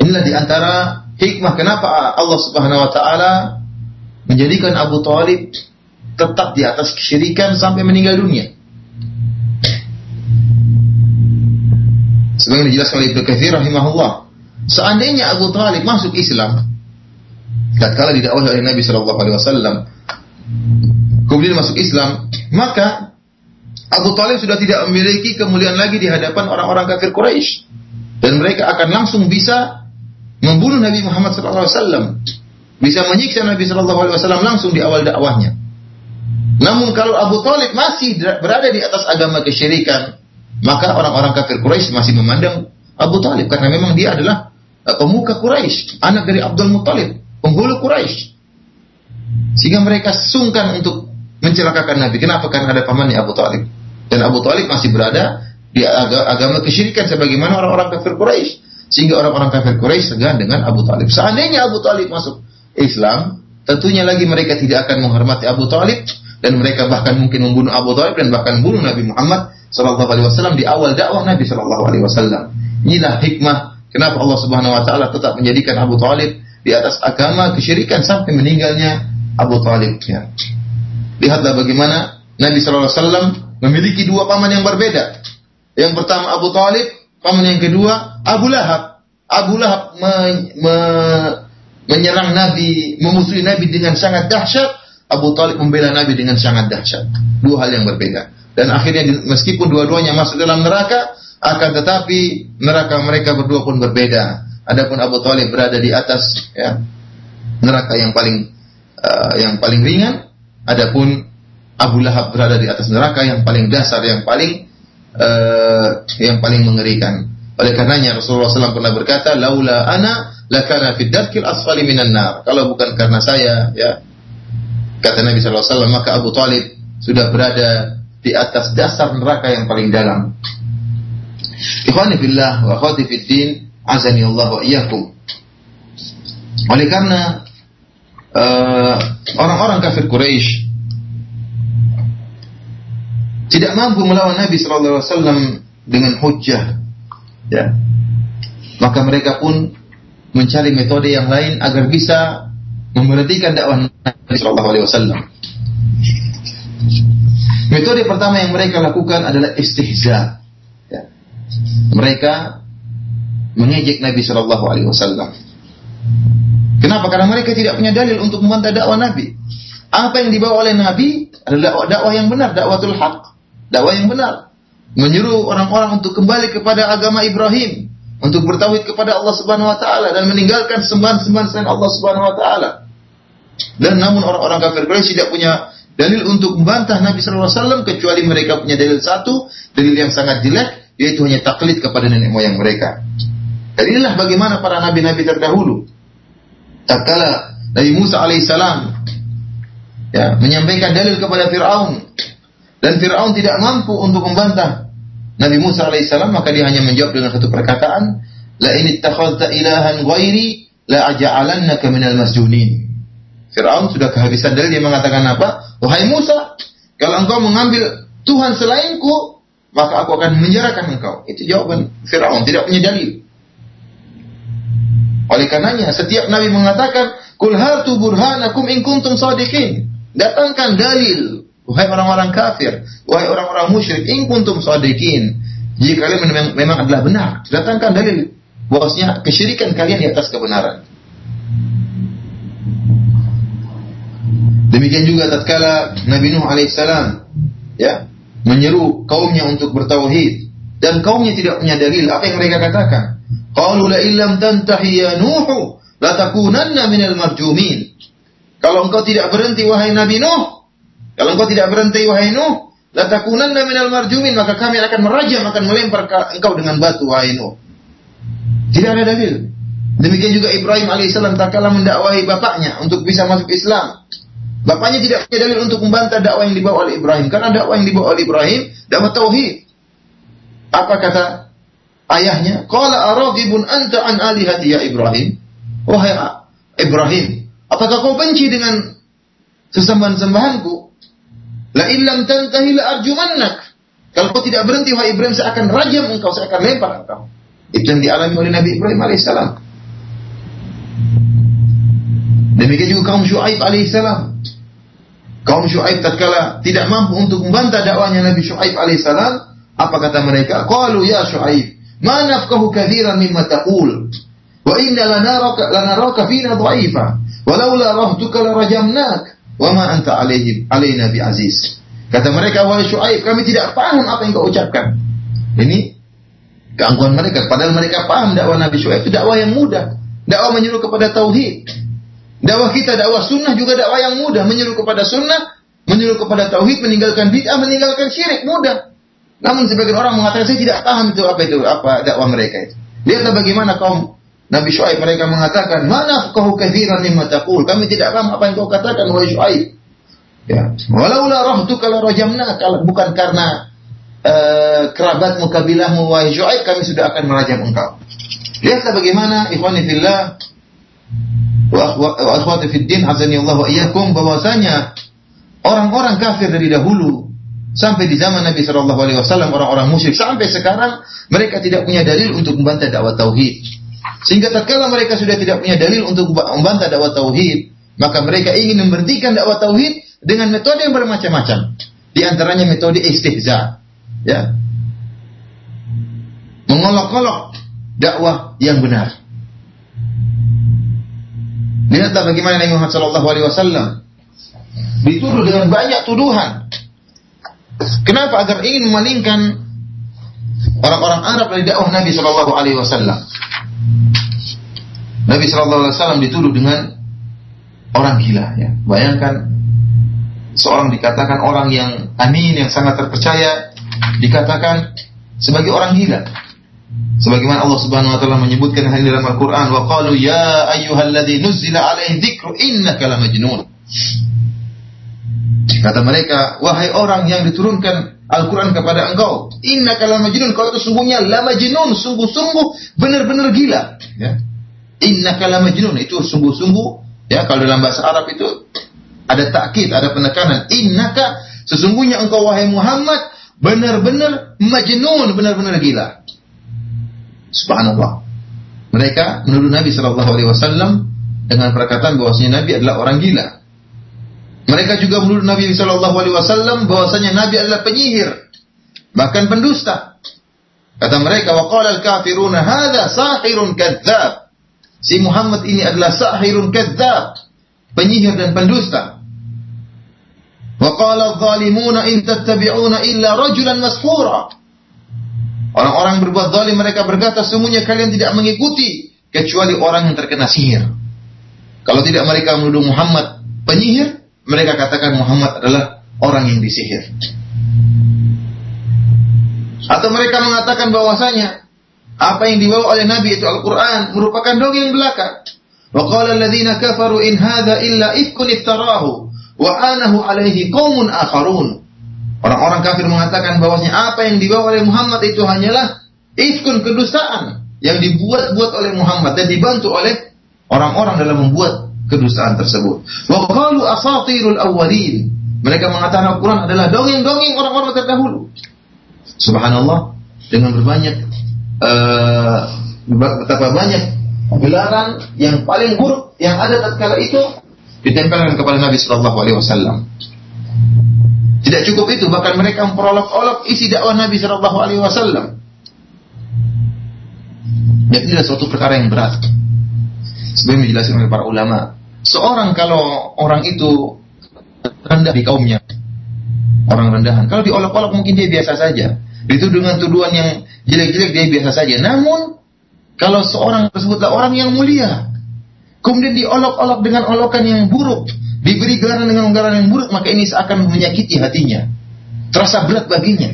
Inilah di antara hikmah kenapa Allah Subhanahu Wa Taala menjadikan Abu Talib tetap di atas kesyirikan sampai meninggal dunia. Sebagaimana dijelaskan oleh Ibnu Katsir rahimahullah. Seandainya Abu Talib masuk Islam, tatkala didakwahi oleh Nabi Shallallahu Alaihi Wasallam, kemudian masuk Islam, maka Abu Talib sudah tidak memiliki kemuliaan lagi di hadapan orang-orang kafir Quraisy dan mereka akan langsung bisa membunuh Nabi Muhammad Alaihi Wasallam bisa menyiksa Nabi Shallallahu Alaihi Wasallam langsung di awal dakwahnya. Namun kalau Abu Talib masih berada di atas agama kesyirikan, maka orang-orang kafir Quraisy masih memandang Abu Talib karena memang dia adalah eh, pemuka Quraisy, anak dari Abdul Muttalib, penghulu Quraisy. Sehingga mereka sungkan untuk mencelakakan Nabi. Kenapa? Karena ada pamannya Abu Talib. Dan Abu Talib masih berada di agama kesyirikan sebagaimana orang-orang kafir Quraisy. Sehingga orang-orang kafir Quraisy segan dengan Abu Talib. Seandainya Abu Talib masuk Islam, tentunya lagi mereka tidak akan menghormati Abu Talib dan mereka bahkan mungkin membunuh Abu Talib dan bahkan membunuh Nabi Muhammad Shallallahu Alaihi Wasallam di awal dakwah Nabi Shallallahu Alaihi Wasallam. Inilah hikmah kenapa Allah Subhanahu Wa Taala tetap menjadikan Abu Talib di atas agama kesyirikan sampai meninggalnya Abu Talib. Ya. Lihatlah bagaimana Nabi Shallallahu Alaihi Wasallam memiliki dua paman yang berbeda. Yang pertama Abu Talib, paman yang kedua Abu Lahab. Abu Lahab me, me, menyerang Nabi, memusuhi Nabi dengan sangat dahsyat, Abu Talib membela Nabi dengan sangat dahsyat. Dua hal yang berbeda. Dan akhirnya meskipun dua-duanya masuk dalam neraka, akan tetapi neraka mereka berdua pun berbeda. Adapun Abu Talib berada di atas ya, neraka yang paling uh, yang paling ringan, adapun Abu Lahab berada di atas neraka yang paling dasar, yang paling uh, yang paling mengerikan. Oleh karenanya Rasulullah SAW pernah berkata, "Laula ana lakana fid asfali minan nar." Kalau bukan karena saya, ya kata Nabi SAW, maka Abu Talib sudah berada di atas dasar neraka yang paling dalam. Ikhwani fillah wa akhwati fid din, azani Allah wa iyyakum. Oleh karena uh, orang-orang kafir Quraisy tidak mampu melawan Nabi Shallallahu Alaihi Wasallam dengan hujjah, ya, maka mereka pun mencari metode yang lain agar bisa memberhentikan dakwah Nabi Shallallahu Alaihi Wasallam. Metode pertama yang mereka lakukan adalah istihza. Ya. Mereka mengejek Nabi Shallallahu Alaihi Wasallam. Kenapa? Karena mereka tidak punya dalil untuk membantah dakwah Nabi. Apa yang dibawa oleh Nabi adalah dakwah yang benar, dakwatul haq, dakwah yang benar. Menyuruh orang-orang untuk kembali kepada agama Ibrahim, untuk bertauhid kepada Allah Subhanahu wa taala dan meninggalkan sembahan-sembahan selain Allah Subhanahu wa taala. Dan namun orang-orang kafir Quraisy tidak punya dalil untuk membantah Nabi sallallahu alaihi wasallam kecuali mereka punya dalil satu, dalil yang sangat jelek yaitu hanya taklid kepada nenek moyang mereka. Dan inilah bagaimana para nabi-nabi terdahulu. Tatkala Nabi Musa alaihissalam ya, menyampaikan dalil kepada Fir'aun dan Fir'aun tidak mampu untuk membantah Nabi Musa alaihissalam maka dia hanya menjawab dengan satu perkataan la in ittakhadta ilahan ghairi la aja'alannaka minal masjunin Fir'aun sudah kehabisan dalil dia mengatakan apa wahai Musa kalau engkau mengambil Tuhan selainku maka aku akan menjarakan engkau itu jawaban Fir'aun tidak punya dalil oleh karenanya setiap nabi mengatakan kul hatu burhanakum in kuntum sadiqin Datangkan dalil. Wahai orang-orang kafir, wahai orang-orang musyrik, in kuntum sadiqin. Jika kalian memang, memang adalah benar, datangkan dalil bahwasanya kesyirikan kalian di atas kebenaran. Demikian juga tatkala Nabi Nuh alaihissalam ya menyeru kaumnya untuk bertauhid dan kaumnya tidak punya dalil apa yang mereka katakan qalu la illam tantahi ya nuh takunanna minal marjumin kalau engkau tidak berhenti wahai Nabi Nuh, kalau engkau tidak berhenti wahai Nuh, la takunanna minal marjumin, maka kami akan merajam, akan melempar engkau dengan batu wahai Nuh. Tidak ada dalil. Demikian juga Ibrahim alaihissalam tak kalah mendakwahi bapaknya untuk bisa masuk Islam. Bapaknya tidak punya dalil untuk membantah dakwah yang dibawa oleh Ibrahim. Karena dakwah yang dibawa oleh Ibrahim, dakwah tauhid. Apa kata ayahnya? Qala araghibun anta an alihati ya Ibrahim. Wahai Ibrahim, Apakah kau benci dengan sesembahan-sembahanku? La illam tantahi la arjumannak. Kalau kau tidak berhenti wahai Ibrahim saya akan rajam engkau, saya akan lempar engkau. Itu yang dialami oleh Nabi Ibrahim alaihissalam. Demikian juga kaum Shu'aib alaihissalam. Kaum Shu'aib tatkala tidak mampu untuk membantah dakwanya Nabi Shu'aib alaihissalam, apa kata mereka? Qalu ya Shu'aib, ma nafqahu katsiran mimma taqul. Wa inna lanaraka lanaraka fina dha'ifa. Walaula rahtuka la rajamnak wa ma anta alaihim alaina bi aziz. Kata mereka wahai Syuaib, kami tidak paham apa yang kau ucapkan. Ini keangkuhan mereka padahal mereka paham dakwah Nabi Syuaib itu dakwah yang mudah. Dakwah menyuruh kepada tauhid. Dakwah kita dakwah sunnah juga dakwah yang mudah, menyuruh kepada sunnah, menyuruh kepada tauhid, meninggalkan bid'ah, meninggalkan syirik, mudah. Namun sebagian orang mengatakan saya tidak paham itu apa itu apa dakwah mereka itu. Lihatlah bagaimana kaum Nabi Shu'aib mereka mengatakan, "Mana kau kathiran mimma taqul?" Kami tidak paham apa yang kau katakan wahai Shu'aib. Ya. Walaula rahtuka la rajamna kalau bukan karena uh, kerabatmu kabilahmu wahai Shu'aib kami sudah akan merajam engkau. Lihatlah bagaimana ikhwani fillah bahwasanya orang-orang kafir dari dahulu sampai di zaman Nabi Shallallahu alaihi wasallam orang-orang musyrik sampai sekarang mereka tidak punya dalil untuk membantah dakwah tauhid. Sehingga tatkala mereka sudah tidak punya dalil untuk membantah dakwah tauhid, maka mereka ingin memberhentikan dakwah tauhid dengan metode yang bermacam-macam. Di antaranya metode istihza, ya. Mengolok-olok dakwah yang benar. Lihatlah bagaimana Nabi Muhammad Shallallahu Alaihi Wasallam dituduh dengan banyak tuduhan. Kenapa? Agar ingin memalingkan orang-orang Arab dari dakwah Nabi Shallallahu Alaihi Wasallam. Nabi Shallallahu Alaihi Wasallam dituduh dengan orang gila. Ya. Bayangkan seorang dikatakan orang yang amin, yang sangat terpercaya, dikatakan sebagai orang gila. Sebagaimana Allah Subhanahu wa taala menyebutkan hal dalam Al-Qur'an wa qalu ya ayyuhalladzi nuzzila alaihi dzikru innaka lamajnun. Kata mereka, wahai orang yang diturunkan Al-Quran kepada engkau, innaka lamajnun, kau itu sungguhnya lamajnun, sungguh-sungguh benar-benar gila. Ya. Innaka la majnun itu sungguh-sungguh ya kalau dalam bahasa Arab itu ada takkid, ada penekanan. Innaka sesungguhnya engkau wahai Muhammad benar-benar majnun, benar-benar gila. Subhanallah. Mereka menuduh Nabi Shallallahu Alaihi Wasallam dengan perkataan bahwasanya Nabi adalah orang gila. Mereka juga menuduh Nabi Shallallahu Alaihi Wasallam bahwasanya Nabi adalah penyihir, bahkan pendusta. Kata mereka, waqala al-kafiruna hadza sahirun kadzdzab. Si Muhammad ini adalah sahirun kadzab, penyihir dan pendusta. Wa qala adh-dhalimuna in tattabi'una illa rajulan mashura. Orang-orang berbuat zalim mereka berkata semuanya kalian tidak mengikuti kecuali orang yang terkena sihir. Kalau tidak mereka menuduh Muhammad penyihir, mereka katakan Muhammad adalah orang yang disihir. Atau mereka mengatakan bahwasanya apa yang dibawa oleh Nabi itu Al-Quran merupakan dongeng belaka. Wa qala alladziina kafaru in hadza illa ifkun iftarahu wa anahu alaihi qaumun akharun. Orang-orang kafir mengatakan bahwasanya apa yang dibawa oleh Muhammad itu hanyalah ifkun kedustaan yang dibuat-buat oleh Muhammad dan dibantu oleh orang-orang dalam membuat kedustaan tersebut. Wa qalu asatirul awwalin. Mereka mengatakan Al-Quran adalah dongeng-dongeng orang-orang terdahulu. Subhanallah dengan berbanyak uh, betapa banyak gelaran yang paling buruk yang ada tatkala itu ditempelkan kepada Nabi Shallallahu Alaihi Wasallam. Tidak cukup itu, bahkan mereka memperolok-olok isi dakwah Nabi Shallallahu Alaihi Wasallam. Dan ini adalah suatu perkara yang berat. Sebelum dijelaskan oleh para ulama, seorang kalau orang itu rendah di kaumnya, orang rendahan, kalau diolok-olok mungkin dia biasa saja. Itu dengan tuduhan yang jelek-jelek dia biasa saja. Namun kalau seorang tersebutlah orang yang mulia, kemudian diolok-olok dengan olokan yang buruk, diberi gelaran dengan gelaran yang buruk, maka ini seakan menyakiti hatinya. Terasa berat baginya.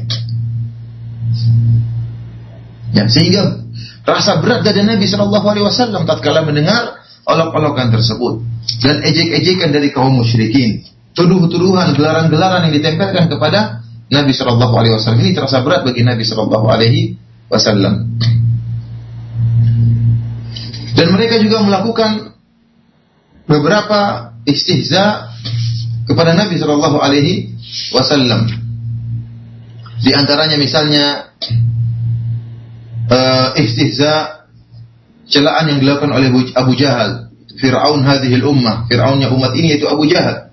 Ya, sehingga rasa berat dari Nabi Shallallahu Alaihi Wasallam tatkala mendengar olok-olokan tersebut dan ejek-ejekan dari kaum musyrikin, tuduh-tuduhan, gelaran-gelaran yang ditempelkan kepada Nabi Wasallam ini terasa berat bagi Nabi Alaihi Wasallam. Dan mereka juga melakukan beberapa istihza kepada Nabi Shallallahu Alaihi Wasallam. Di antaranya misalnya uh, istihza celaan yang dilakukan oleh Abu Jahal, Fir'aun hadhil ummah, Fir'aunnya umat ini yaitu Abu Jahal.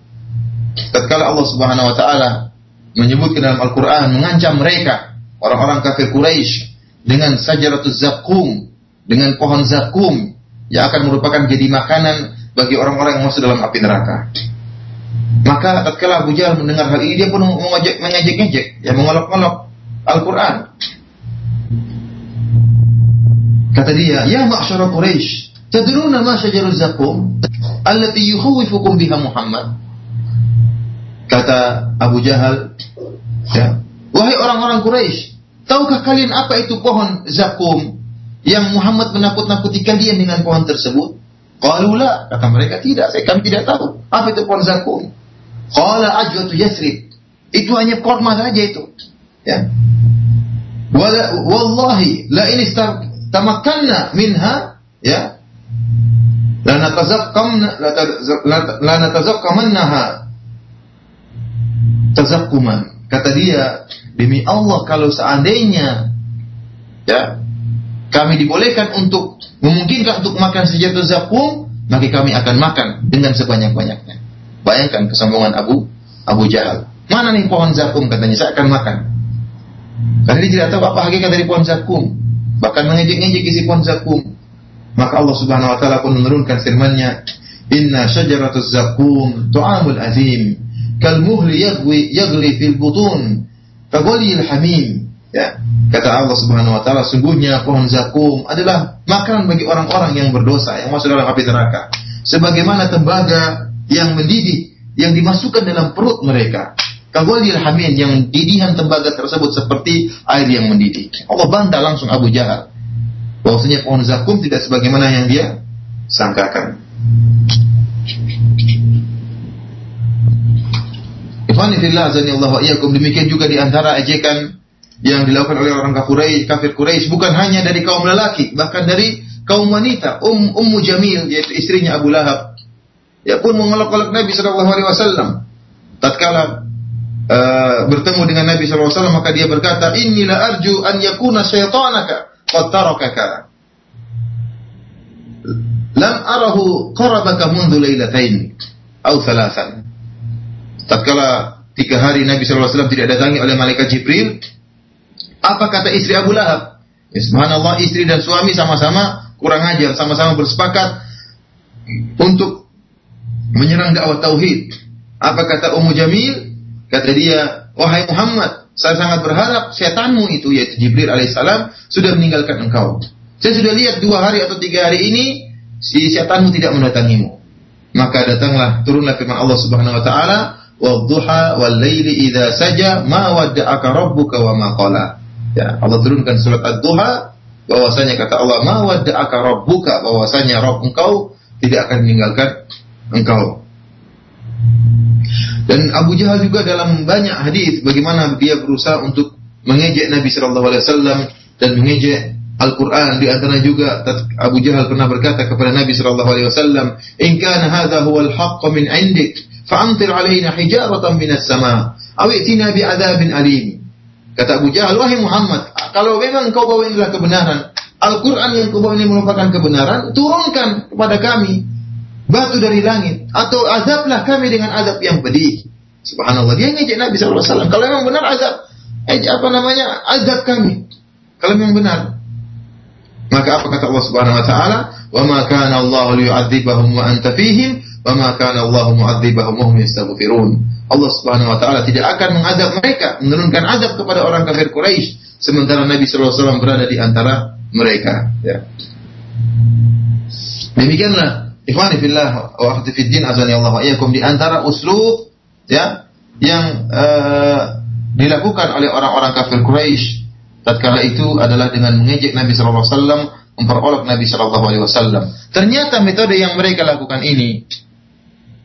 Tatkala Allah Subhanahu wa taala menyebutkan dalam Al-Qur'an mengancam mereka orang-orang kafir Quraisy dengan sajaratuz zakum, dengan pohon zakum yang akan merupakan jadi makanan bagi orang-orang yang masuk dalam api neraka. Maka tatkala Abu Jahal mendengar hal ini dia pun mengejek-ngejek, ya mengolok-olok Al-Qur'an. Kata dia, "Ya ma'syara Quraisy, tadruna ma syajaru zakum allati yukhawifukum biha Muhammad?" Kata Abu Jahal, ya, "Wahai orang-orang Quraisy, tahukah kalian apa itu pohon zakum yang Muhammad menakut-nakuti kalian dengan pohon tersebut? Qalula, kata mereka tidak, saya kami tidak tahu. Apa itu pohon zakum? Qala ajwatu yasrib. Itu hanya korma saja itu. Ya. Wallahi la ini tamakkanna minha ya la natazakkamna la natazakkamannaha tazakkuman kata dia demi Allah kalau seandainya ya kami dibolehkan untuk memungkinkan untuk makan sejahtera zakum, maka kami akan makan dengan sebanyak-banyaknya. Bayangkan kesombongan Abu Abu Jahal. Mana nih pohon zakum katanya saya akan makan. Karena dia tidak tahu apa hakikat dari pohon zakum. Bahkan mengejek-ngejek isi pohon zakum. Maka Allah Subhanahu wa taala pun menurunkan firman-Nya, "Inna syajaratuz zakum tu'amul azim, kal muhli yagli fil butun, kaghalil hamim." Ya, kata Allah Subhanahu wa taala, sungguhnya pohon zakum adalah makanan bagi orang-orang yang berdosa yang masuk dalam api neraka. Sebagaimana tembaga yang mendidih yang dimasukkan dalam perut mereka. Kagolil hamin yang didihan tembaga tersebut seperti air yang mendidih. Allah bantah langsung Abu Jahal. Bahwasanya pohon zakum tidak sebagaimana yang dia sangkakan. Wa demikian juga di antara ejekan yang dilakukan oleh orang kafir kafir Quraisy bukan hanya dari kaum lelaki, bahkan dari kaum wanita. Um Ummu Jamil yaitu istrinya Abu Lahab. Ya pun mengolok-olok Nabi Shallallahu alaihi wasallam. Tatkala uh, bertemu dengan Nabi Shallallahu alaihi wasallam maka dia berkata, "Inilah arju an yakuna syaitanaka qad tarakaka." Lam arahu qarabaka mundu lailatain atau thalathan. Tatkala tiga hari Nabi Shallallahu alaihi tidak datangi oleh malaikat Jibril, apa kata istri Abu Lahab? Ya, subhanallah istri dan suami sama-sama kurang ajar, sama-sama bersepakat untuk menyerang dakwah tauhid. Apa kata Ummu Jamil? Kata dia, wahai Muhammad, saya sangat berharap setanmu itu yaitu Jibril alaihissalam sudah meninggalkan engkau. Saya sudah lihat dua hari atau tiga hari ini si setanmu tidak mendatangimu. Maka datanglah turunlah firman Allah Subhanahu wa taala, "Wadduha wal laili idza saja ma wadda'aka rabbuka wa ma qala." Ya, Allah turunkan surat Ad-Duha bahwasanya kata Allah, "Ma wadda'aka rabbuka," bahwasanya Rabb engkau tidak akan meninggalkan engkau. Dan Abu Jahal juga dalam banyak hadis bagaimana dia berusaha untuk mengejek Nabi Shallallahu Alaihi Wasallam dan mengejek Al-Quran di antara juga Abu Jahal pernah berkata kepada Nabi sallallahu alaihi wasallam, "In kana hadha huwa al-haqq min 'indik, fa'amtir 'alaina hijaratan minas sama' aw i'tina bi'adzabin alim." Kata Abu Jahal, "Wahai Muhammad, kalau memang kau bawa inilah kebenaran, Al-Quran yang kau bawa ini merupakan kebenaran, turunkan kepada kami batu dari langit atau azablah kami dengan azab yang pedih." Subhanallah, dia ngejek Nabi wasallam. Kalau memang benar azab, eh, apa namanya? Azab kami. Kalau memang benar, maka apa kata Allah Subhanahu wa taala? "Wa kana Allah liyu'adzibahum wa anta fihim, kana Allah mu'adzibahum wa hum yastaghfirun." Allah Subhanahu wa taala tidak akan mengadab mereka, menurunkan azab kepada orang kafir Quraisy sementara Nabi sallallahu alaihi wasallam berada di antara mereka, ya. Demikianlah ikhwani fillah wa akhwati fid din azani Allah wa iyyakum di antara uslub ya yang uh, dilakukan oleh orang-orang kafir Quraisy tatkala itu adalah dengan mengejek Nabi sallallahu alaihi wasallam, memperolok Nabi sallallahu alaihi wasallam. Ternyata metode yang mereka lakukan ini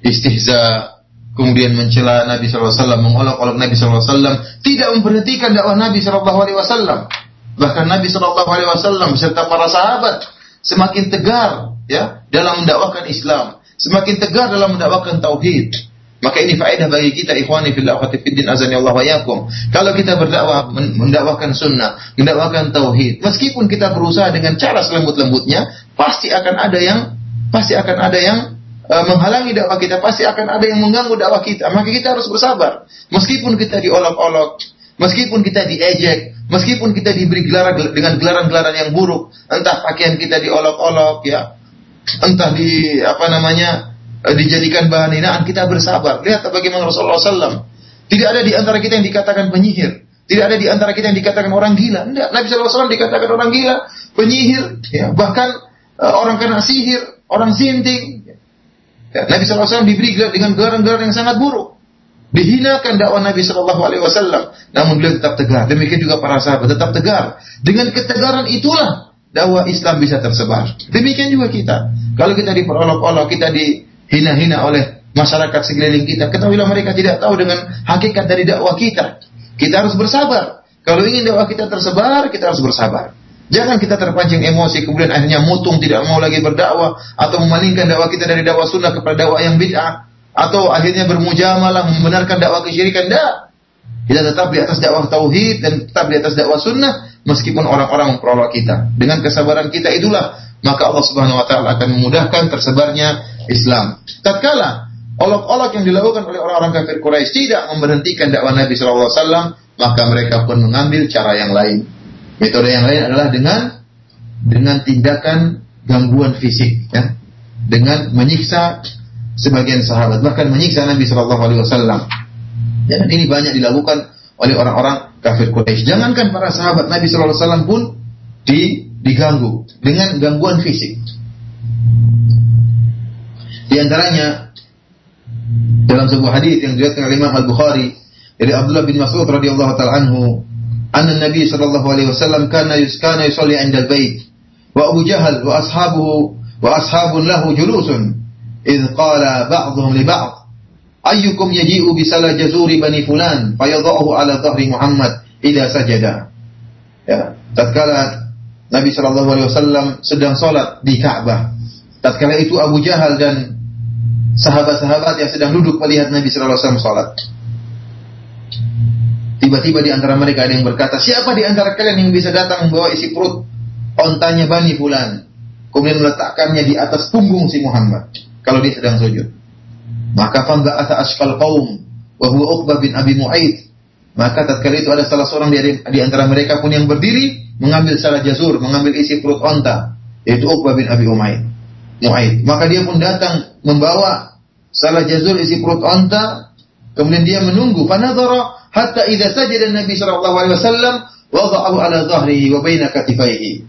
istihza, kemudian mencela Nabi wasallam, mengolok-olok Nabi wasallam, tidak memberhentikan dakwah Nabi wasallam. Bahkan Nabi wasallam beserta para sahabat semakin tegar ya dalam mendakwakan Islam, semakin tegar dalam mendakwakan tauhid. Maka ini faedah bagi kita ikhwani fillah wa fiddin azani Allah wa yakum. Kalau kita berdakwah mendakwakan sunnah, mendakwakan tauhid, meskipun kita berusaha dengan cara selembut-lembutnya, pasti akan ada yang pasti akan ada yang uh, menghalangi dakwah kita, pasti akan ada yang mengganggu dakwah kita. Maka kita harus bersabar. Meskipun kita diolok-olok, meskipun kita diejek, meskipun kita diberi gelaran dengan gelaran-gelaran yang buruk, entah pakaian kita diolok-olok ya, entah di apa namanya Eh, dijadikan bahan hinaan, kita bersabar. Lihat bagaimana Rasulullah SAW. Tidak ada di antara kita yang dikatakan penyihir. Tidak ada di antara kita yang dikatakan orang gila. Tidak. Nabi SAW dikatakan orang gila, penyihir, ya, bahkan uh, orang kena sihir, orang sinting. Ya, Nabi SAW diberi dengan gelaran-gelaran yang sangat buruk. Dihinakan dakwah Nabi Shallallahu Alaihi Wasallam, namun beliau tetap tegar. Demikian juga para sahabat tetap tegar. Dengan ketegaran itulah dakwah Islam bisa tersebar. Demikian juga kita. Kalau kita diperolok-olok, kita di hina-hina oleh masyarakat sekeliling kita. Ketahuilah mereka tidak tahu dengan hakikat dari dakwah kita. Kita harus bersabar. Kalau ingin dakwah kita tersebar, kita harus bersabar. Jangan kita terpancing emosi kemudian akhirnya mutung tidak mau lagi berdakwah atau memalingkan dakwah kita dari dakwah sunnah kepada dakwah yang bid'ah atau akhirnya bermujamalah membenarkan dakwah kesyirikan. Tidak. Kita tetap di atas dakwah tauhid dan tetap di atas dakwah sunnah meskipun orang-orang memperolok kita. Dengan kesabaran kita itulah maka Allah Subhanahu wa taala akan memudahkan tersebarnya Islam. Tatkala olok-olok yang dilakukan oleh orang-orang kafir Quraisy tidak memberhentikan dakwah Nabi Shallallahu Alaihi Wasallam, maka mereka pun mengambil cara yang lain. Metode yang lain adalah dengan dengan tindakan gangguan fisik, ya, dengan menyiksa sebagian sahabat, bahkan menyiksa Nabi Shallallahu Alaihi Wasallam. Dan ini banyak dilakukan oleh orang-orang kafir Quraisy. Jangankan para sahabat Nabi Shallallahu Alaihi Wasallam pun di, diganggu dengan gangguan fisik. Di antaranya dalam sebuah hadis yang diriwayatkan oleh Imam Al-Bukhari dari Abdullah bin Mas'ud radhiyallahu taala anhu, anna Nabi sallallahu alaihi wasallam kana yuskana yusalli 'inda al-bait wa Abu Jahal wa ashabuhu wa ashabun lahu julusun. Idh qala ba'dhum li ba'd. Ayyukum yaji'u bi salah jazuri bani fulan fayadhahu ala ya tatkala Nabi sallallahu alaihi wasallam sedang salat di Ka'bah tatkala itu Abu Jahal dan sahabat-sahabat yang sedang duduk melihat Nabi Shallallahu Alaihi Wasallam sholat. Tiba-tiba di antara mereka ada yang berkata, siapa di antara kalian yang bisa datang membawa isi perut ontanya Bani Fulan, kemudian meletakkannya di atas punggung si Muhammad kalau dia sedang sujud. Maka fanga asa asfal kaum, wa huwa bin Abi Mu'aid. Maka tatkala itu ada salah seorang di, antara mereka pun yang berdiri mengambil salah jazur, mengambil isi perut onta, yaitu Uqbah bin Abi Umaid. Mu'aid. Maka dia pun datang membawa salah jazur isi perut onta Kemudian dia menunggu. Fanadhara hatta idza sajada Nabi sallallahu alaihi wasallam wada'ahu ala dhahrihi wa baina katifaihi.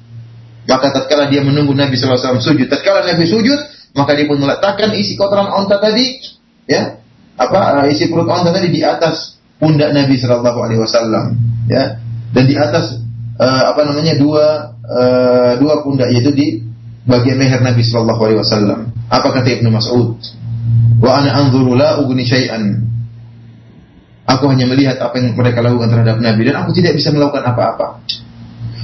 Maka tatkala dia menunggu Nabi sallallahu alaihi wasallam sujud, tatkala Nabi sujud, maka dia pun meletakkan isi kotoran onta tadi, ya, apa isi perut onta tadi di atas pundak Nabi sallallahu alaihi wasallam, ya. Dan di atas uh, apa namanya dua uh, dua pundak yaitu di bagian leher Nabi sallallahu alaihi wasallam. Apa kata Ibnu Mas'ud? Wa ana anzuru la ugni syai'an. Aku hanya melihat apa yang mereka lakukan terhadap Nabi dan aku tidak bisa melakukan apa-apa.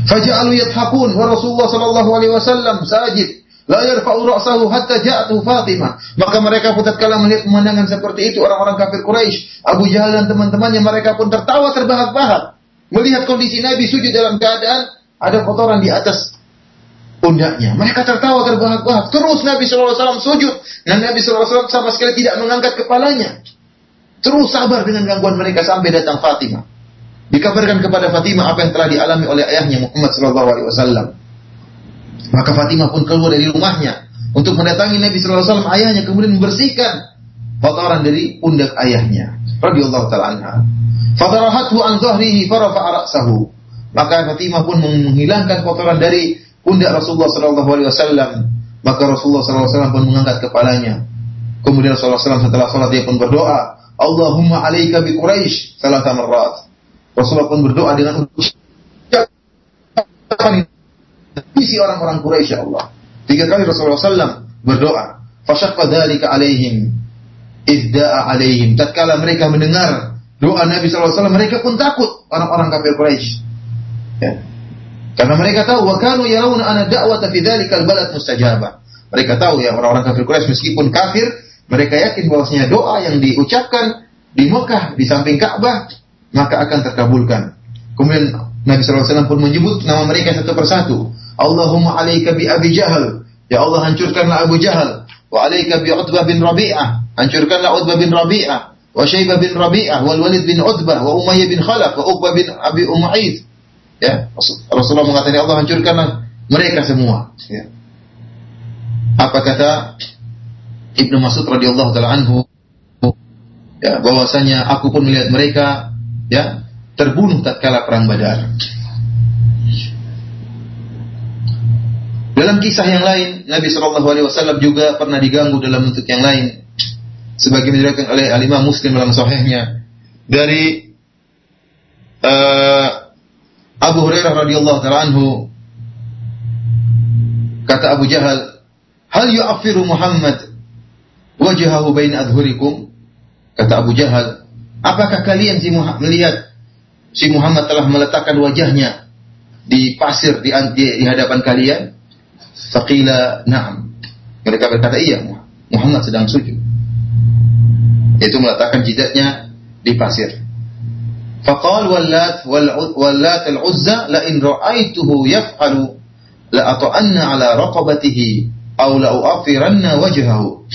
Faja'alu yathaqun wa Rasulullah sallallahu alaihi wasallam sajid la yarfa'u ra'sahu hatta ja'atu Fatimah. Maka mereka pun tatkala melihat pemandangan seperti itu orang-orang kafir Quraisy, Abu Jahal dan teman-temannya mereka pun tertawa terbahak-bahak melihat kondisi Nabi sujud dalam keadaan ada kotoran di atas pundaknya. Mereka tertawa terbahak-bahak. Terus Nabi SAW sujud. Dan Nabi SAW sama sekali tidak mengangkat kepalanya. Terus sabar dengan gangguan mereka sampai datang Fatimah. Dikabarkan kepada Fatimah apa yang telah dialami oleh ayahnya Muhammad SAW. Maka Fatimah pun keluar dari rumahnya untuk mendatangi Nabi SAW ayahnya kemudian membersihkan kotoran dari pundak ayahnya. Radiyallahu taala anha. An zahrihi farafa'a. Maka Fatimah pun menghilangkan kotoran dari pundak Rasulullah sallallahu alaihi wasallam. Maka Rasulullah sallallahu alaihi wasallam pun mengangkat kepalanya. Kemudian Rasulullah SAW setelah salat dia pun berdoa, Allahumma alaika bi Quraisy salah marrat. Rasulullah pun berdoa dengan isi orang-orang Quraisy ya Allah. Tiga kali Rasulullah SAW berdoa. Fashaqqa dzalika alaihim idda'a alaihim. Tatkala mereka mendengar doa Nabi SAW, mereka pun takut orang-orang kafir Quraisy. Ya. Karena mereka tahu wa kanu yarawna ana da'wata fi dzalikal balad mustajabah. Mereka tahu ya orang-orang kafir Quraisy meskipun kafir, mereka yakin bahwasanya doa yang diucapkan di Mekah di samping Ka'bah maka akan terkabulkan. Kemudian Nabi SAW pun menyebut nama mereka satu persatu. Allahumma alaika bi Abi Jahal. Ya Allah hancurkanlah Abu Jahal. Wa alaika bi Utbah bin Rabi'ah. Hancurkanlah Utbah bin Rabi'ah wa Syaibah bin Rabi'ah wal Walid bin Utbah wa Umayyah bin Khalaf wa Uqbah bin Abi Umayyid. Ya, Rasulullah mengatakan ya Allah hancurkanlah mereka semua. Ya. Apa kata Ibnu Mas'ud radhiyallahu taala anhu? Ya, bahwasanya aku pun melihat mereka ya terbunuh tatkala perang Badar. Dalam kisah yang lain, Nabi Shallallahu Alaihi Wasallam juga pernah diganggu dalam bentuk yang lain sebagai diriwayatkan oleh Al-Imam Muslim dalam sahihnya dari uh, Abu Hurairah radhiyallahu taala anhu kata Abu Jahal hal yu'affiru Muhammad wajhahu bain adhurikum kata Abu Jahal apakah kalian si Muhammad melihat si Muhammad telah meletakkan wajahnya di pasir di, di, di hadapan kalian faqila na'am mereka berkata iya Muhammad sedang sujud yaitu meletakkan jidatnya di pasir. Faqal wallat wallat al-uzza la in ra'aituhu yaf'alu la ata'anna ala raqabatihi aw la u'afiranna wajhahu.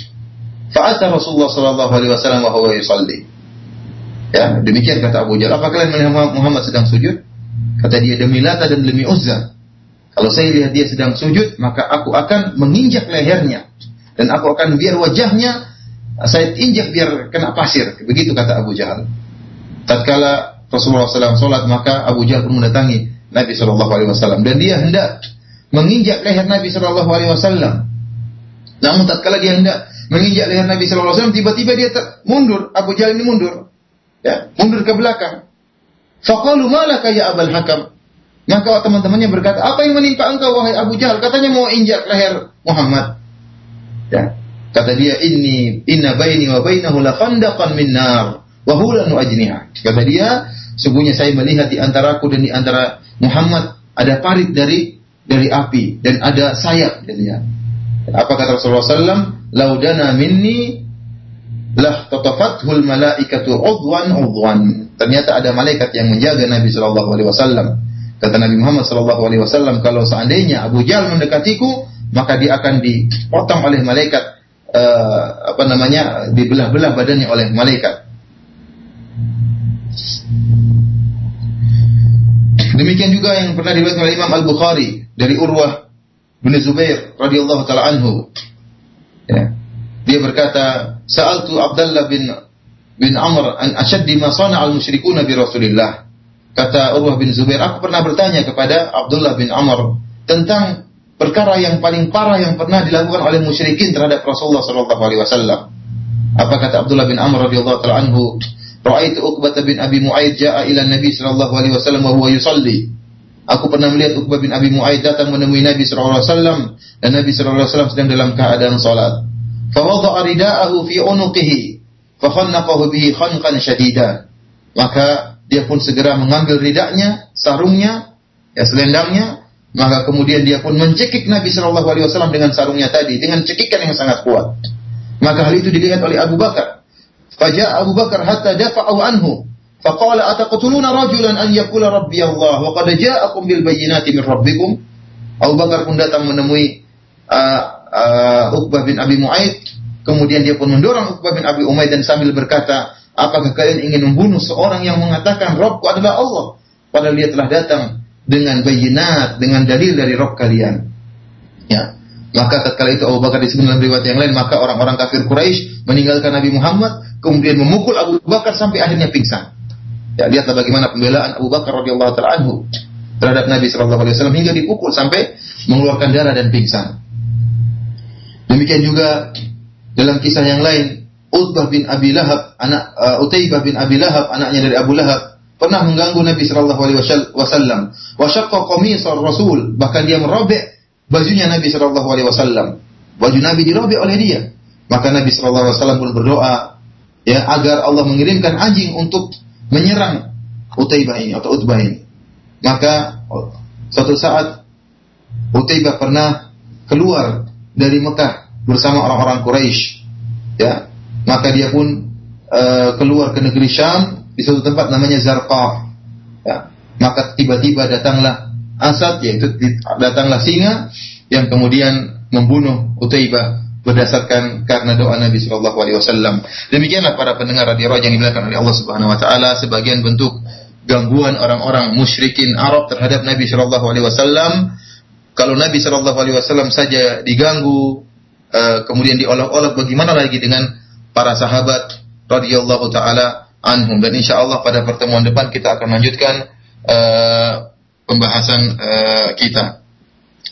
Fa'ata Rasulullah sallallahu alaihi wasallam wa huwa yusalli. Ya, demikian kata Abu Jahal. Apa kalian melihat Muhammad sedang sujud? Kata dia demi Lata dan demi Uzza. Kalau saya lihat dia sedang sujud, maka aku akan menginjak lehernya dan aku akan biar wajahnya saya injak biar kena pasir. Begitu kata Abu Jahal. Tatkala Rasulullah SAW sholat, maka Abu Jahal pun mendatangi Nabi SAW. Dan dia hendak menginjak leher Nabi SAW. Namun tatkala dia hendak menginjak leher Nabi SAW, tiba-tiba dia mundur. Abu Jahal ini mundur. Ya, mundur ke belakang. Faqalu malaka ya Abul Hakam. Maka teman-temannya berkata, apa yang menimpa engkau wahai Abu Jahal? Katanya mau injak leher Muhammad. Ya. Kata dia, ini inna baini wa bainahu la khandaqan min nar wa hulan ajniha. Kata dia, sungguhnya saya melihat di antaraku dan di antara Muhammad ada parit dari dari api dan ada sayap dia. Apa kata Rasulullah SAW? Laudana minni lah tatafathul malaikatu udwan udwan. Ternyata ada malaikat yang menjaga Nabi Shallallahu Alaihi Wasallam. Kata Nabi Muhammad Shallallahu Alaihi Wasallam, kalau seandainya Abu Jahal mendekatiku, maka dia akan dipotong oleh malaikat uh, apa namanya dibelah-belah badannya oleh malaikat. Demikian juga yang pernah diriwayatkan oleh Imam Al Bukhari dari Urwah bin Zubair radhiyallahu taala anhu. Ya. Dia berkata, "Sa'altu Abdullah bin bin Amr an ashaddi ma al musyrikuna bi Rasulillah. Kata Urwah bin Zubair, aku pernah bertanya kepada Abdullah bin Amr tentang perkara yang paling parah yang pernah dilakukan oleh musyrikin terhadap Rasulullah sallallahu alaihi wasallam. Apa kata Abdullah bin Amr radhiyallahu taala anhu? Ra'aitu Uqbah bin Abi Mu'aid jaa ila Nabi sallallahu alaihi wasallam wa huwa yusalli. Aku pernah melihat Uqbah bin Abi Mu'aid datang menemui Nabi wasallam dan Nabi wasallam sedang dalam keadaan salat. Fa wada'a rida'ahu fi unuqihi fa khannaqahu bihi khanqan shadida. Maka dia pun segera mengambil ridaknya, sarungnya, ya selendangnya, maka kemudian dia pun mencekik Nabi sallallahu alaihi wasallam dengan sarungnya tadi dengan cekikan yang sangat kuat. Maka hal itu dilihat oleh Abu Bakar Faja Abu Bakar hatta dafa'u anhu. Faqala ataqtuluna rajulan an yaqula rabbi Allah wa qad ja'akum bil bayyinati min rabbikum. Abu Bakar pun datang menemui uh, uh, Uqbah bin Abi Mu'aid. Kemudian dia pun mendorong Uqbah bin Abi Umaid dan sambil berkata, apakah kalian ingin membunuh seorang yang mengatakan Rabbku adalah Allah? Padahal dia telah datang dengan bayinat, dengan dalil dari Rabb kalian. Ya. Maka tatkala itu Abu Bakar disebut dalam riwayat yang lain, maka orang-orang kafir Quraisy meninggalkan Nabi Muhammad kemudian memukul Abu Bakar sampai akhirnya pingsan. Ya, lihatlah bagaimana pembelaan Abu Bakar radhiyallahu taala anhu terhadap Nabi sallallahu alaihi wasallam hingga dipukul sampai mengeluarkan darah dan pingsan. Demikian juga dalam kisah yang lain, Utbah bin Abi Lahab, anak uh, Utaibah bin Abi Lahab, anaknya dari Abu Lahab, pernah mengganggu Nabi sallallahu alaihi wasallam. Wa syaqqa Rasul, bahkan dia merobek bajunya Nabi sallallahu alaihi wasallam. Baju Nabi dirobek oleh dia. Maka Nabi sallallahu alaihi wasallam pun berdoa, ya agar Allah mengirimkan anjing untuk menyerang Utaibah ini atau Utbah ini. Maka suatu saat Utaibah pernah keluar dari Mekah bersama orang-orang Quraisy. Ya, maka dia pun uh, keluar ke negeri Syam di suatu tempat namanya Zarqah. Ya, maka tiba-tiba datanglah Asad yaitu datanglah singa yang kemudian membunuh Utaibah berdasarkan karena doa Nabi Shallallahu Alaihi Wasallam. Demikianlah para pendengar radio yang dimuliakan oleh Allah Subhanahu Wa Taala sebagian bentuk gangguan orang-orang musyrikin Arab terhadap Nabi Shallallahu Alaihi Wasallam. Kalau Nabi Shallallahu Alaihi Wasallam saja diganggu, uh, kemudian diolok-olok, bagaimana lagi dengan para sahabat radhiyallahu taala anhum. Dan insya Allah pada pertemuan depan kita akan lanjutkan uh, pembahasan uh, kita.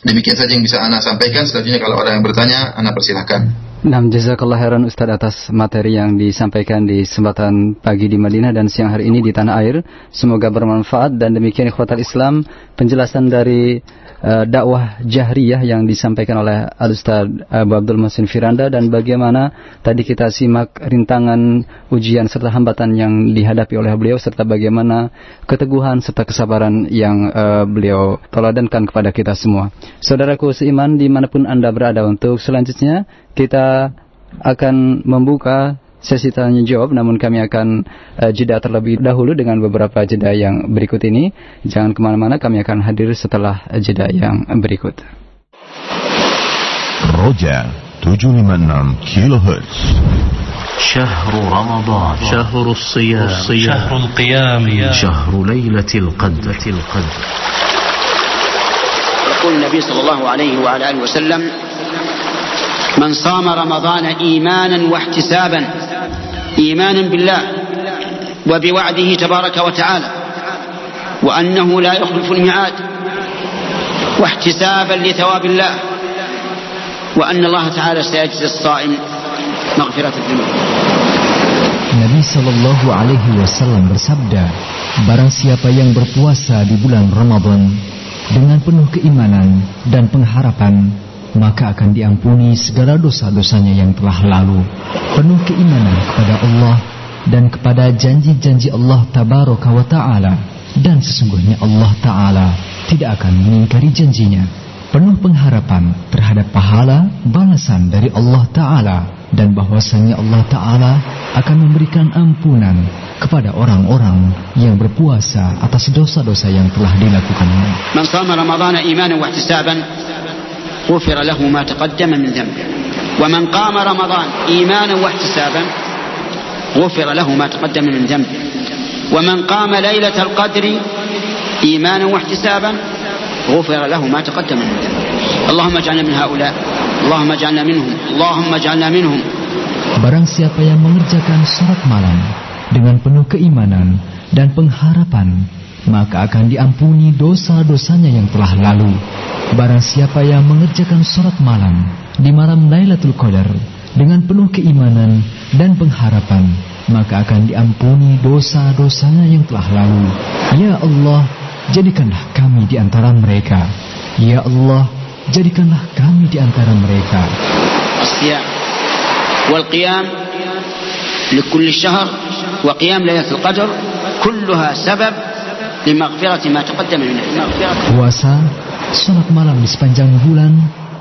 Demikian saja yang bisa Anda sampaikan. Selanjutnya kalau ada yang bertanya, Anda persilahkan. Nah, jazakallah khairan Ustaz atas materi yang disampaikan di kesempatan pagi di Madinah dan siang hari ini di tanah air. Semoga bermanfaat dan demikian ikhwatal Islam penjelasan dari uh, dakwah jahriyah yang disampaikan oleh Al Ustaz Abu Abdul Masin Firanda dan bagaimana tadi kita simak rintangan ujian serta hambatan yang dihadapi oleh beliau serta bagaimana keteguhan serta kesabaran yang uh, beliau teladankan kepada kita semua. Saudaraku seiman di mana pun Anda berada untuk selanjutnya kita akan membuka sesi tanya jawab namun kami akan uh, jeda terlebih dahulu dengan beberapa jeda yang berikut ini. Jangan kemana-mana kami akan hadir setelah jeda yang berikut. Roja 756 kHz شهر رمضان شهر الصيام شهر القيام شهر ليلة القدر القدر يقول النبي صلى الله عليه وعلى آله وسلم من صام رمضان إيمانا واحتسابا إيمانا بالله وبوعده تبارك وتعالى وأنه لا يخلف الميعاد واحتسابا لثواب الله وأن الله تعالى سيجزي الصائم مغفرة الذنوب Nabi Shallallahu Alaihi Wasallam bersabda, Barang siapa yang berpuasa di bulan Ramadan dengan penuh keimanan dan pengharapan maka akan diampuni segala dosa-dosanya yang telah lalu. Penuh keimanan kepada Allah dan kepada janji-janji Allah tabaraka wa ta'ala. Dan sesungguhnya Allah ta'ala tidak akan mengingkari janjinya. Penuh pengharapan terhadap pahala balasan dari Allah ta'ala dan bahwasannya Allah Ta'ala akan memberikan ampunan kepada orang-orang yang berpuasa atas dosa-dosa yang telah dilakukannya. Man imanan wa غفر له ما تقدم من ذنبه ومن قام رمضان إيمانا واحتسابا غفر له ما تقدم من ذنبه ومن قام ليلة القدر إيمانا واحتسابا غفر له ما تقدم من ذنبه اللهم اجعلنا من هؤلاء اللهم اجعلنا منهم اللهم اجعلنا منهم. Barang siapa yang mengerjakan sholat malam dengan penuh keimanan dan pengharapan, maka akan diampuni dosa-dosanya yang telah lalu. Barang siapa yang mengerjakan sholat malam di malam Lailatul Qadar dengan penuh keimanan dan pengharapan, maka akan diampuni dosa-dosanya yang telah lalu. Ya Allah, jadikanlah kami di antara mereka. Ya Allah, jadikanlah kami di antara mereka. الصيام والقيام لكل شهر وقيام ليلة القدر كلها سبب لمغفرة ما تقدم من المغفرة Puasa, sholat malam di sepanjang bulan,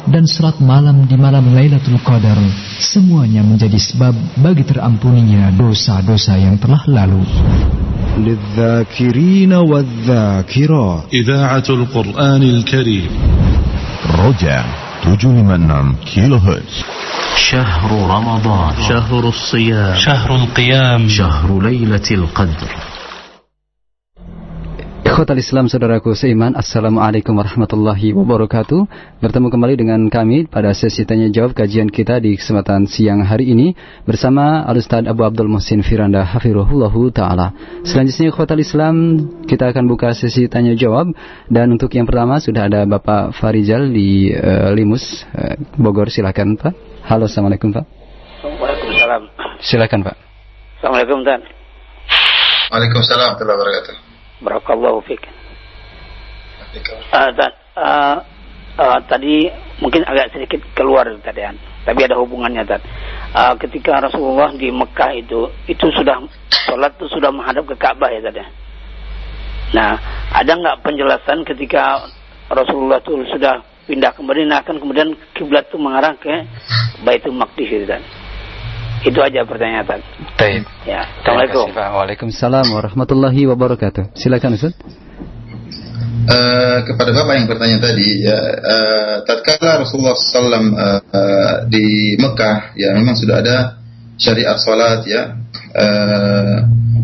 dan sholat malam di malam Lailatul Qadar semuanya menjadi sebab bagi terampuninya dosa-dosa yang telah lalu. للذاكرين والذاكرات إذاعة القرآن الكريم Roja 756 kHz شهر رمضان شهر الصيام شهر القيام شهر ليلة القدر Ikhwatal Islam saudaraku seiman Assalamualaikum warahmatullahi wabarakatuh. Bertemu kembali dengan kami pada sesi tanya jawab kajian kita di kesempatan siang hari ini Bersama Al-Ustaz Abu Abdul Muhsin Firanda Hafirullahu Ta'ala. Selanjutnya Ikhwatal Islam kita akan buka sesi tanya jawab. Dan untuk yang pertama sudah ada Bapak Farizal di eh, Limus eh, Bogor. Silakan Pak. Halo Assalamualaikum Pak. Waalaikumsalam. Silakan Pak. Assalamualaikum Tan. Waalaikumsalam warahmatullahi wabarakatuh. Barakallahu fiik. Ah, ah, tadi mungkin agak sedikit keluar tadi kan. Tapi ada hubungannya Tan. Ah, ketika Rasulullah di Mekah itu itu sudah sholat itu sudah menghadap ke Ka'bah ya tadi. Nah, ada nggak penjelasan ketika Rasulullah itu sudah pindah ke Madinah kan kemudian kiblat itu mengarah ke Baitul Maqdis itu Tan. Itu aja pertanyaan Tan. Baik Ya, Terima Assalamualaikum. kasih, Pak. Waalaikumsalam warahmatullahi wabarakatuh Silakan Ustaz Eh, kepada Bapak yang bertanya tadi, ya, eh, tatkala Rasulullah SAW eh, eh, di Mekah, ya memang sudah ada syariat salat, ya. Eh,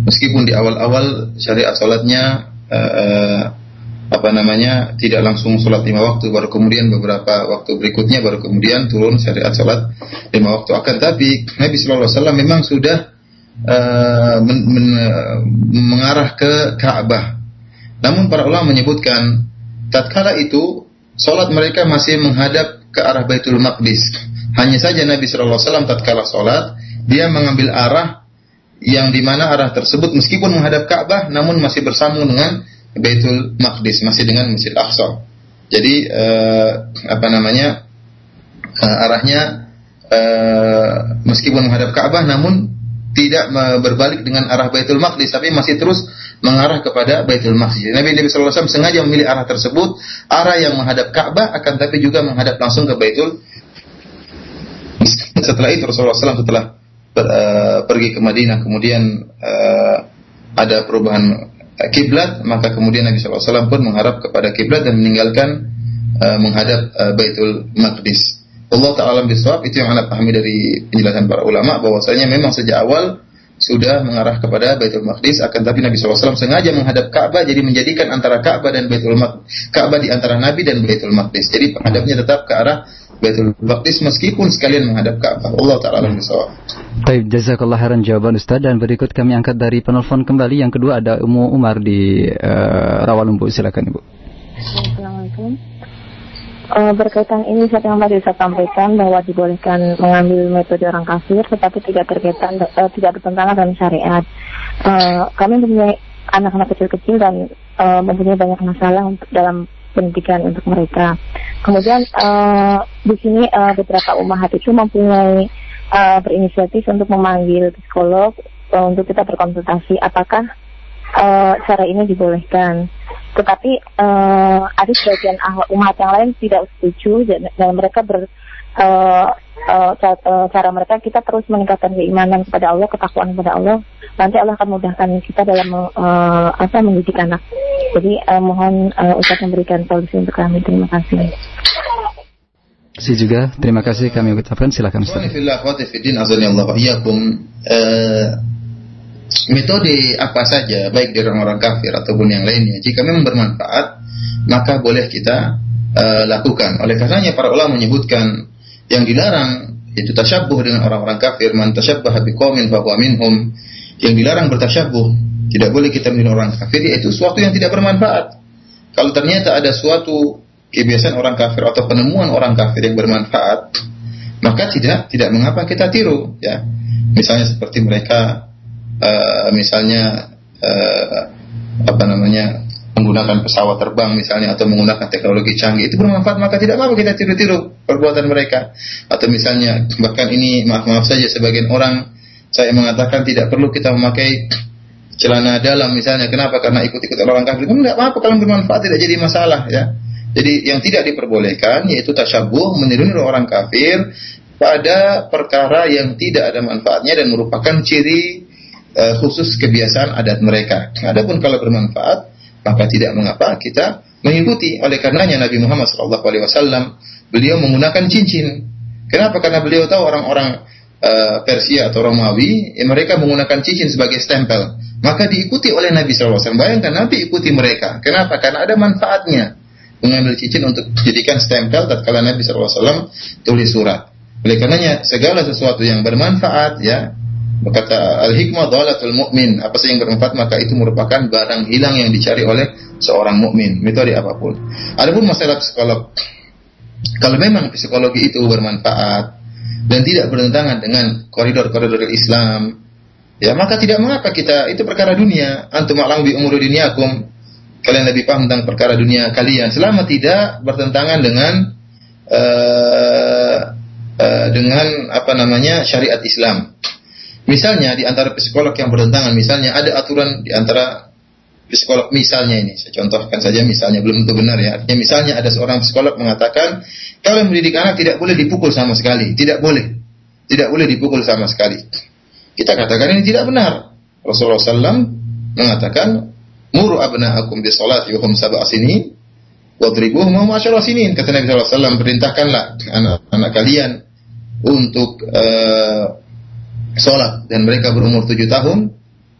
meskipun di awal-awal syariat salatnya eh, apa namanya tidak langsung sholat lima waktu, baru kemudian beberapa waktu berikutnya baru kemudian turun syariat salat lima waktu. Akan tapi Nabi Shallallahu Alaihi Wasallam memang sudah eh, men- men- mengarah ke Ka'bah. Namun para ulama menyebutkan tatkala itu salat mereka masih menghadap ke arah Baitul Maqdis. Hanya saja Nabi Shallallahu Alaihi Wasallam tatkala salat dia mengambil arah yang di mana arah tersebut meskipun menghadap Ka'bah namun masih bersambung dengan Baitul Maqdis masih dengan Masjid Aqsa. Jadi eh, apa namanya eh, arahnya eh, meskipun menghadap Ka'bah namun tidak berbalik dengan arah Baitul Maqdis tapi masih terus mengarah kepada Baitul Maqdis. Nabi Nabi sallallahu alaihi wasallam sengaja memilih arah tersebut, arah yang menghadap Ka'bah akan tapi juga menghadap langsung ke Baitul Setelah itu Rasulullah SAW setelah ber- eh, pergi ke Madinah kemudian eh, ada perubahan kiblat maka kemudian Nabi SAW pun mengharap kepada kiblat dan meninggalkan eh, menghadap eh, Baitul Maqdis. Allah Ta'ala bisawab itu yang anda pahami dari penjelasan para ulama bahwasanya memang sejak awal sudah mengarah kepada Baitul Maqdis akan tapi Nabi SAW sengaja menghadap Ka'bah jadi menjadikan antara Ka'bah dan Baitul Maqdis Ka'bah di antara Nabi dan Baitul Maqdis jadi menghadapnya tetap ke arah Baitul Maqdis meskipun sekalian menghadap Ka'bah Allah Ta'ala bisawab Baik, jazakallah khairan jawaban Ustaz dan berikut kami angkat dari penelpon kembali yang kedua ada Umu Umar di eh, Rawalumbu silakan Ibu. Assalamualaikum. Eh, berkaitan ini saya yang tadi saya sampaikan bahwa dibolehkan mengambil metode orang kafir tetapi tidak terkaitan eh, tidak bertentangan dengan syariat. Eh, kami mempunyai anak-anak kecil-kecil dan eh, mempunyai banyak masalah untuk dalam pendidikan untuk mereka. Kemudian eh, di sini eh, beberapa umat itu mempunyai eh, berinisiatif untuk memanggil psikolog untuk kita berkonsultasi apakah eh, cara ini dibolehkan. Tetapi eh, ada sebagian ah- umat yang lain tidak setuju dan mereka ber eh, eh, ca- eh, cara mereka kita terus meningkatkan keimanan kepada Allah, ketakwaan kepada Allah. Nanti Allah akan mudahkan kita dalam eh, apa mendidik anak. Jadi eh, mohon eh, Ustaz memberikan solusi untuk kami. Terima kasih. Saya juga terima kasih kami ucapkan silakan Ustaz. Eh, metode apa saja baik dari orang-orang kafir ataupun yang lainnya jika memang bermanfaat maka boleh kita eh, lakukan. Oleh karenanya para ulama menyebutkan yang dilarang itu tasyabuh dengan orang-orang kafir man tasyabbaha biqaumin fahuwa minhum. Yang dilarang bertasyabuh tidak boleh kita meniru orang kafir yaitu sesuatu yang tidak bermanfaat. Kalau ternyata ada suatu kebiasaan orang kafir atau penemuan orang kafir yang bermanfaat maka tidak tidak mengapa kita tiru ya. Misalnya seperti mereka uh, misalnya uh, apa namanya menggunakan pesawat terbang misalnya atau menggunakan teknologi canggih itu bermanfaat. Maka tidak apa kita tiru-tiru perbuatan mereka. Atau misalnya bahkan ini maaf-maaf saja sebagian orang saya mengatakan tidak perlu kita memakai celana dalam misalnya. Kenapa? Karena ikut-ikut orang kafir. Tidak apa-apa. Kalau bermanfaat tidak jadi masalah ya. Jadi yang tidak diperbolehkan yaitu tasyabuh meniru orang kafir pada perkara yang tidak ada manfaatnya dan merupakan ciri uh, khusus kebiasaan adat mereka. Adapun kalau bermanfaat maka tidak mengapa kita mengikuti. Oleh karenanya Nabi Muhammad SAW beliau menggunakan cincin. Kenapa? Karena beliau tahu orang-orang uh, Persia atau Romawi, ya mereka menggunakan cincin sebagai stempel. Maka diikuti oleh Nabi SAW. Bayangkan Nabi ikuti mereka. Kenapa? Karena ada manfaatnya mengambil cincin untuk dijadikan stempel tatkala Nabi SAW tulis surat. Oleh karenanya segala sesuatu yang bermanfaat ya Berkata al-hikmah dhalatul mu'min. Apa saja yang bermanfaat maka itu merupakan barang hilang yang dicari oleh seorang mukmin. Metode apa pun. Adapun masalah psikolog. Kalau memang psikologi itu bermanfaat dan tidak bertentangan dengan koridor-koridor Islam, ya maka tidak mengapa kita itu perkara dunia. Antum alam bi umur duniakum. Kalian lebih paham tentang perkara dunia kalian selama tidak bertentangan dengan uh, uh, dengan apa namanya syariat Islam. Misalnya di antara psikolog yang bertentangan, misalnya ada aturan di antara psikolog misalnya ini, saya contohkan saja misalnya belum tentu benar ya. Artinya misalnya ada seorang psikolog mengatakan kalau mendidik anak tidak boleh dipukul sama sekali, tidak boleh, tidak boleh dipukul sama sekali. Kita katakan ini tidak benar. Rasulullah SAW mengatakan muru abna'akum bi salati wa hum sab'a sinin wadribuhum wa masyara sinin. Kata Nabi SAW perintahkanlah anak-anak kalian untuk uh, sholat dan mereka berumur tujuh tahun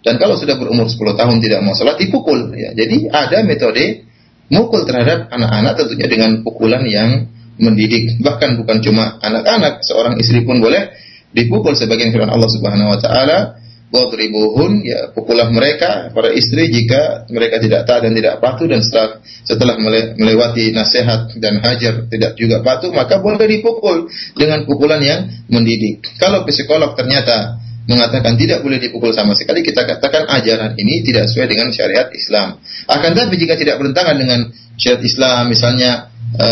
dan kalau sudah berumur 10 tahun tidak mau sholat dipukul ya. Jadi ada metode mukul terhadap anak-anak tentunya dengan pukulan yang mendidik. Bahkan bukan cuma anak-anak, seorang istri pun boleh dipukul sebagian firman Allah Subhanahu wa taala wadribuhun ya pukullah mereka para istri jika mereka tidak taat dan tidak patuh dan setelah setelah melewati nasihat dan hajar tidak juga patuh maka boleh dipukul dengan pukulan yang mendidik. Kalau psikolog ternyata mengatakan tidak boleh dipukul sama sekali, kita katakan ajaran ini tidak sesuai dengan syariat Islam. Akan tetapi jika tidak bertentangan dengan syariat Islam, misalnya e,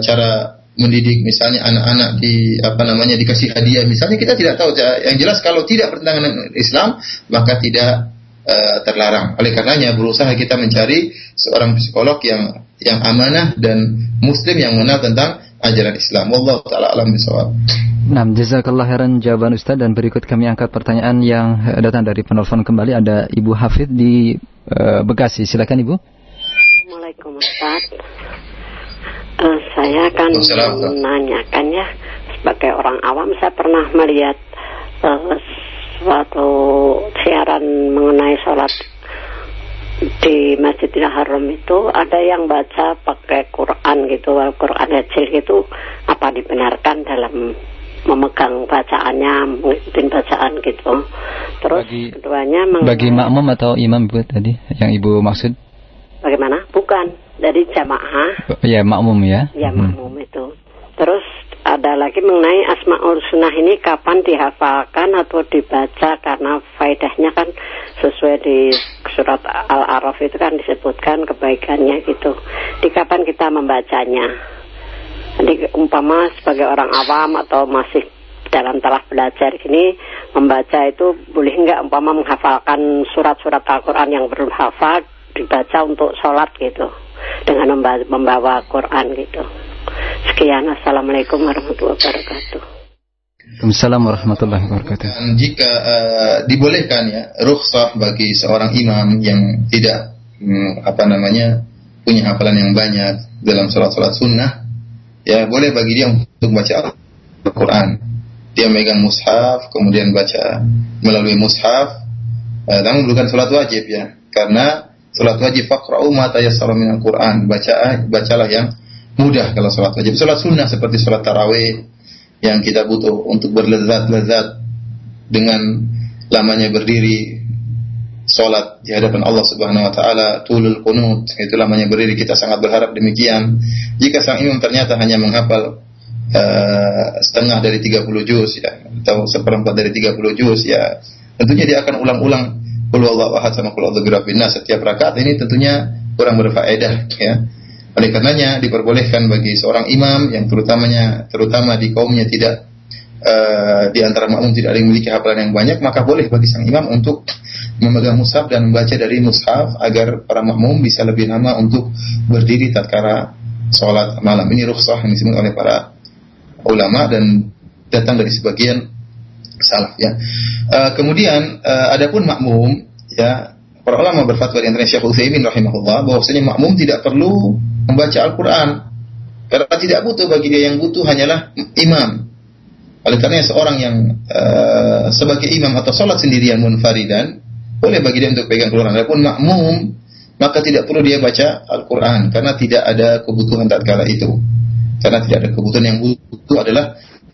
cara mendidik misalnya anak-anak di apa namanya dikasih hadiah. Misalnya kita tidak tahu. Yang jelas kalau tidak bertentangan dengan Islam maka tidak uh, terlarang. Oleh karenanya berusaha kita mencari seorang psikolog yang yang amanah dan muslim yang mengenal tentang ajaran Islam. Wallahu taala alam bisawab Nah, jazakallah khairan jawaban Ustaz. Dan berikut kami angkat pertanyaan yang datang dari penelpon kembali. Ada Ibu Hafid di uh, Bekasi. Silakan Ibu. Assalamualaikum Ustaz. Uh, saya akan menanyakan ya sebagai orang awam saya pernah melihat uh, suatu siaran mengenai sholat di Masjidil Haram itu ada yang baca pakai Quran gitu, Quran kecil gitu, apa dibenarkan dalam memegang bacaannya, mengikuti bacaan gitu. Terus bagi, keduanya bagi makmum atau imam ibu tadi yang ibu maksud? Bagaimana? Bukan dari jamaah. Ya makmum ya. Ya hmm. makmum hmm. itu. Terus ada lagi mengenai asmaul sunnah ini kapan dihafalkan atau dibaca karena faedahnya kan sesuai di surat al-araf itu kan disebutkan kebaikannya gitu. Di kapan kita membacanya? Jadi umpama sebagai orang awam atau masih dalam telah belajar gini membaca itu boleh nggak umpama menghafalkan surat-surat Al-Quran yang belum hafal dibaca untuk sholat gitu dengan membawa Quran gitu. Sekian, Assalamualaikum warahmatullahi wabarakatuh. Waalaikumsalam warahmatullahi wabarakatuh. Jika uh, dibolehkan ya rukhsah bagi seorang imam yang tidak um, apa namanya punya hafalan yang banyak dalam sholat-sholat sunnah, ya boleh bagi dia untuk baca Al-Quran. Dia megang mushaf, kemudian baca melalui mushaf, uh, namun bukan sholat wajib ya, karena Salat wajib faqra'u ma tayassara minal Qur'an. Baca bacalah yang mudah kalau salat wajib. Salat sunnah seperti salat tarawih, yang kita butuh untuk berlezat-lezat dengan lamanya berdiri sholat di hadapan Allah Subhanahu wa taala, tulul qunut, itu lamanya berdiri kita sangat berharap demikian. Jika sang imam ternyata hanya menghafal uh, setengah dari 30 juz ya atau seperempat dari 30 juz ya, tentunya dia akan ulang-ulang Sama birabbin setiap rakaat ini tentunya kurang berfaedah ya. Oleh karenanya diperbolehkan bagi seorang imam yang terutamanya terutama di kaumnya tidak uh, di antara makmum tidak ada yang memiliki hafalan yang banyak, maka boleh bagi sang imam untuk memegang mushaf dan membaca dari mushaf agar para makmum bisa lebih lama untuk berdiri tatkala sholat malam. Ini rukhsah yang disebut oleh para ulama dan datang dari sebagian salaf ya. Uh, kemudian uh, adapun makmum ya para ulama berfatwa di antara Syekh Utsaimin rahimahullah bahwasanya makmum tidak perlu membaca Al-Quran. Karena tidak butuh bagi dia yang butuh hanyalah imam. Oleh karena seorang yang uh, sebagai imam atau sholat sendirian munfaridan, boleh bagi dia untuk pegang Al-Quran. Adapun makmum, maka tidak perlu dia baca Al-Quran. Karena tidak ada kebutuhan tatkala itu. Karena tidak ada kebutuhan yang butuh adalah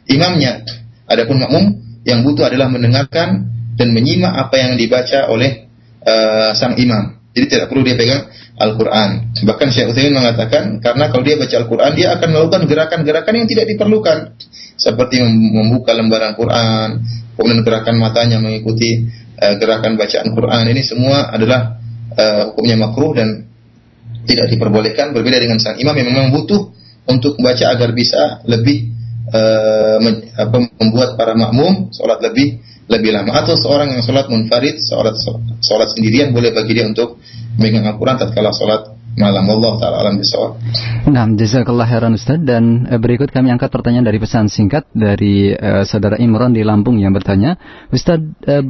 imamnya. Adapun makmum, yang butuh adalah mendengarkan dan menyimak apa yang dibaca oleh uh, sang imam. Jadi tidak perlu dia pegang Al-Quran. Bahkan Syekh Utsaimin mengatakan karena kalau dia baca Al-Quran dia akan melakukan gerakan-gerakan yang tidak diperlukan seperti membuka lembaran Quran, kemudian gerakan matanya mengikuti uh, gerakan bacaan Quran ini semua adalah uh, hukumnya makruh dan tidak diperbolehkan berbeda dengan sang imam yang memang butuh untuk membaca agar bisa lebih uh, membuat para makmum sholat lebih lebih lama. Atau seorang yang sholat munfarid sholat sholat sendirian boleh bagi dia untuk memegang Al-Quran tatkala sholat malam Allah taala alam bisawab. Nah, jazakallah khairan Ustaz dan uh, berikut kami angkat pertanyaan dari pesan singkat dari uh, saudara Imron di Lampung yang bertanya, Ustaz uh,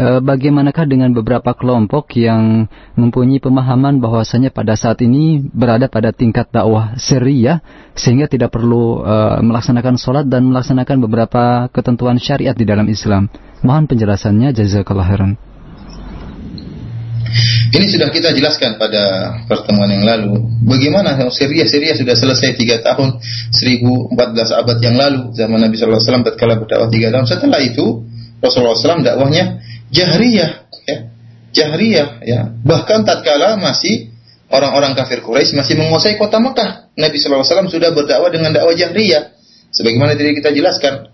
uh, bagaimanakah dengan beberapa kelompok yang mempunyai pemahaman bahwasanya pada saat ini berada pada tingkat dakwah seriah sehingga tidak perlu uh, melaksanakan sholat dan melaksanakan beberapa ketentuan syariat di dalam Islam. Mohon penjelasannya jazakallah khairan. Ini sudah kita jelaskan pada pertemuan yang lalu. Bagaimana Syria? Syria sudah selesai tiga tahun, 1014 abad yang lalu, zaman Nabi SAW tatkala berdakwah tiga tahun. Setelah itu, Rasulullah SAW dakwahnya jahriyah, ya. jahriyah, ya. Bahkan tatkala masih orang-orang kafir Quraisy masih menguasai kota Mekah. Nabi SAW sudah berdakwah dengan dakwah jahriyah. Sebagaimana tadi kita jelaskan,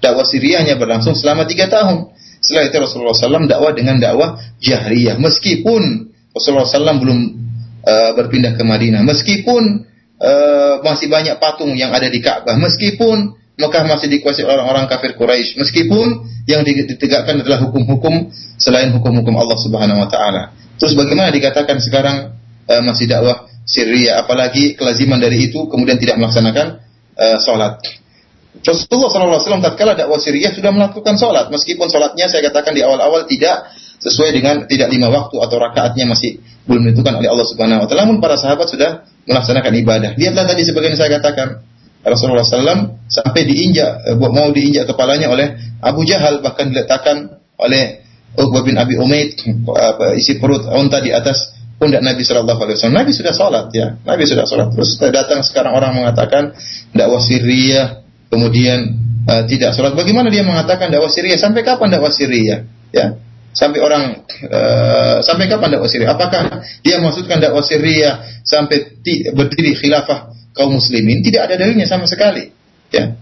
dakwah Syriahnya berlangsung selama tiga tahun. Setelah itu Rasulullah SAW dakwah dengan dakwah jahriyah. Meskipun Rasulullah SAW belum uh, berpindah ke Madinah. Meskipun uh, masih banyak patung yang ada di Ka'bah. Meskipun Mekah masih dikuasai orang-orang kafir Quraisy. Meskipun yang ditegakkan adalah hukum-hukum selain hukum-hukum Allah Subhanahu wa taala. Terus bagaimana dikatakan sekarang uh, masih dakwah Syria apalagi kelaziman dari itu kemudian tidak melaksanakan uh, salat. Rasulullah SAW tatkala dakwah Siriyah sudah melakukan sholat, meskipun sholatnya saya katakan di awal-awal tidak sesuai dengan tidak lima waktu atau rakaatnya masih belum ditentukan oleh Allah Subhanahu Wa Taala. Namun para sahabat sudah melaksanakan ibadah. Lihatlah tadi sebagian saya katakan Rasulullah SAW sampai diinjak eh, mau diinjak kepalanya oleh Abu Jahal bahkan diletakkan oleh Uqbah bin Abi Umaid isi perut unta di atas pundak Nabi Shallallahu Alaihi Wasallam. Nabi sudah sholat ya, Nabi sudah sholat. Terus datang sekarang orang mengatakan dakwah Syria kemudian uh, tidak sholat. Bagaimana dia mengatakan dakwah Syria? Sampai kapan dakwah Syria? Ya, sampai orang uh, sampai kapan dakwah Syria? Apakah dia maksudkan dakwah Syria sampai berdiri khilafah kaum muslimin? Tidak ada dalilnya sama sekali. Ya,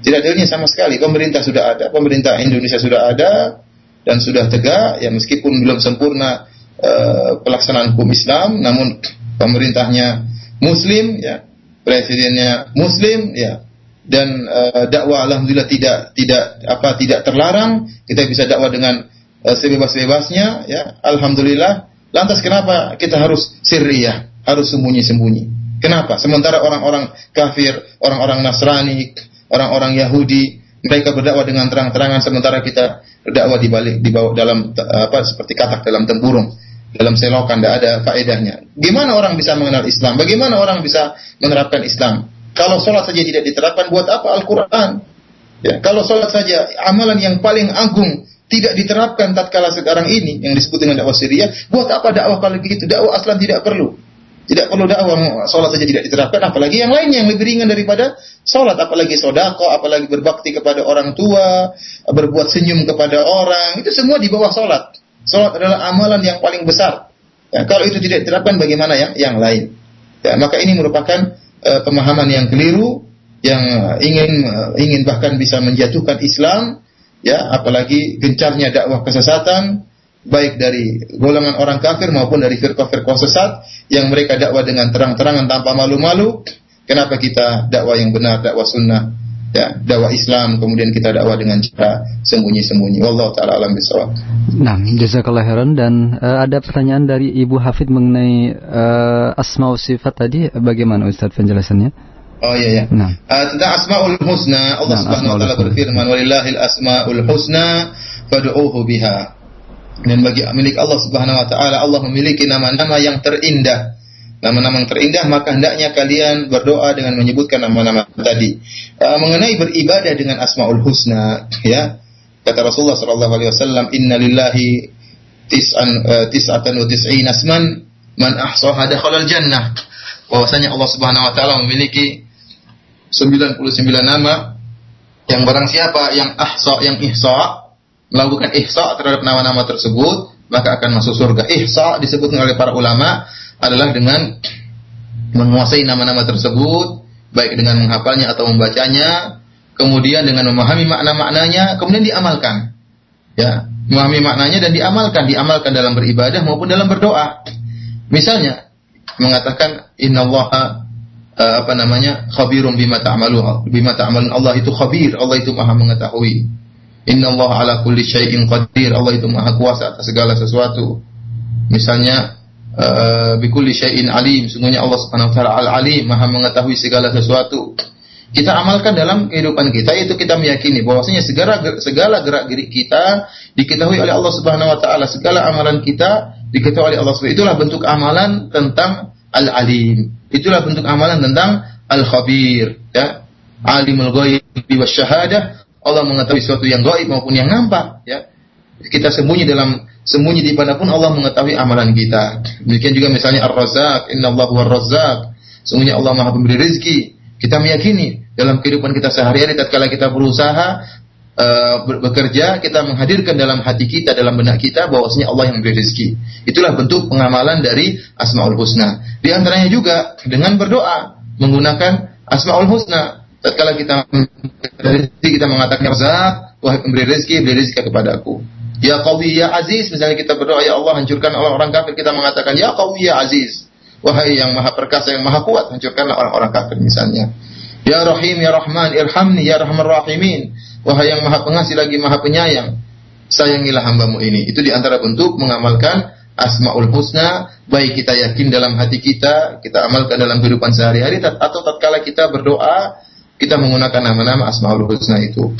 tidak ada dalilnya sama sekali. Pemerintah sudah ada, pemerintah Indonesia sudah ada dan sudah tegak. Ya, meskipun belum sempurna uh, pelaksanaan hukum Islam, namun pemerintahnya Muslim, ya, presidennya Muslim, ya, dan uh, dakwah alhamdulillah tidak tidak apa tidak terlarang. Kita bisa dakwah dengan uh, sebebas-bebasnya ya. Alhamdulillah. Lantas kenapa kita harus sirriyah? Harus sembunyi-sembunyi. Kenapa? Sementara orang-orang kafir orang-orang Nasrani orang-orang Yahudi mereka berdakwah dengan terang-terangan sementara kita berdakwah di balik di bawah dalam apa seperti katak dalam tempurung dalam selokan tidak ada faedahnya. Gimana orang bisa mengenal Islam? Bagaimana orang bisa menerapkan Islam kalau sholat saja tidak diterapkan, buat apa Al-Quran? Ya, kalau sholat saja amalan yang paling agung tidak diterapkan tatkala sekarang ini yang disebut dengan dakwah Syria, buat apa dakwah kalau begitu? Dakwah aslan tidak perlu. Tidak perlu dakwah sholat saja tidak diterapkan, apalagi yang lainnya yang lebih ringan daripada sholat, apalagi sodako, apalagi berbakti kepada orang tua, berbuat senyum kepada orang, itu semua di bawah sholat. Sholat adalah amalan yang paling besar. Ya, kalau itu tidak diterapkan, bagaimana yang yang lain? Ya, maka ini merupakan uh, pemahaman yang keliru, yang ingin uh, ingin bahkan bisa menjatuhkan Islam, ya, apalagi gencarnya dakwah kesesatan, baik dari golongan orang kafir maupun dari firqah-firqah sesat yang mereka dakwah dengan terang-terangan tanpa malu-malu. Kenapa kita dakwah yang benar, dakwah sunnah, ya, dakwah Islam, kemudian kita dakwah dengan cara sembunyi-sembunyi. Wallahu taala alam bisawab. Nah, jazakallah khairan dan uh, ada pertanyaan dari Ibu Hafid mengenai uh, asma sifat tadi bagaimana Ustaz penjelasannya? Oh iya ya. Nah. Uh, tentang asmaul husna, Allah nah, Subhanahu wa taala berfirman, "Walillahil asmaul husna fad'uuhu biha." Dan bagi milik Allah Subhanahu wa taala Allah memiliki nama-nama yang terindah. Nama-nama yang terindah maka hendaknya kalian berdoa dengan menyebutkan nama-nama tadi. Uh, mengenai beribadah dengan Asmaul Husna ya. Kata Rasulullah sallallahu alaihi wasallam, "Inna lillahi tis'an uh, tis'atan wa tis'in asman man ahsaha dakhala jannah." Bahwasanya Allah Subhanahu wa taala memiliki 99 nama yang barang siapa yang ahsa yang ihsa melakukan ihsa terhadap nama-nama tersebut, maka akan masuk surga. Ihsa disebut oleh para ulama adalah dengan menguasai nama-nama tersebut, baik dengan menghafalnya atau membacanya, kemudian dengan memahami makna-maknanya, kemudian diamalkan. Ya, memahami maknanya dan diamalkan, diamalkan dalam beribadah maupun dalam berdoa. Misalnya mengatakan innallaha uh, apa namanya khabirum bima ta'malun bima ta'malun Allah itu khabir Allah itu maha mengetahui Inna Allah ala kulli syai'in qadir. Allah itu maha kuasa atas segala sesuatu. Misalnya, uh, kulli syai'in alim. Sungguhnya Allah subhanahu wa ta'ala al-alim. Maha mengetahui segala sesuatu. Kita amalkan dalam kehidupan kita, yaitu kita meyakini bahwasanya segala, segala gerak gerik kita diketahui oleh Allah subhanahu wa ta'ala. Segala amalan kita diketahui oleh Allah subhanahu Itulah bentuk amalan tentang al-alim. Itulah bentuk amalan tentang al-khabir. Ya. Alimul ghaibi wa syahadah Allah mengetahui sesuatu yang gaib maupun yang nampak, ya. Kita sembunyi dalam sembunyi di mana pun Allah mengetahui amalan kita. Demikian juga misalnya Ar-Razzaq, Innallaha huwar-Razzaq. Sungguhnya Allah Maha Pemberi rezeki. Kita meyakini dalam kehidupan kita sehari-hari tatkala kita berusaha uh, bekerja, kita menghadirkan dalam hati kita, dalam benak kita bahwasanya Allah yang memberi rezeki. Itulah bentuk pengamalan dari Asmaul Husna. Di antaranya juga dengan berdoa menggunakan Asmaul Husna tatkala kita kita mengatakan razak, wahai pemberi rezeki, beri rezeki kepada aku. Ya Qawi ya Aziz, misalnya kita berdoa ya Allah hancurkan orang-orang kafir, kita mengatakan ya Qawi ya Aziz. Wahai yang maha perkasa, yang maha kuat, hancurkanlah orang-orang kafir misalnya. Ya Rahim ya Rahman, irhamni ya Rahman Rahimin. Wahai yang maha pengasih lagi maha penyayang, sayangilah hambamu ini. Itu di antara bentuk mengamalkan Asmaul Husna, baik kita yakin dalam hati kita, kita amalkan dalam kehidupan sehari-hari, atau tatkala kita berdoa, kita menggunakan nama-nama Asmaul Husna itu.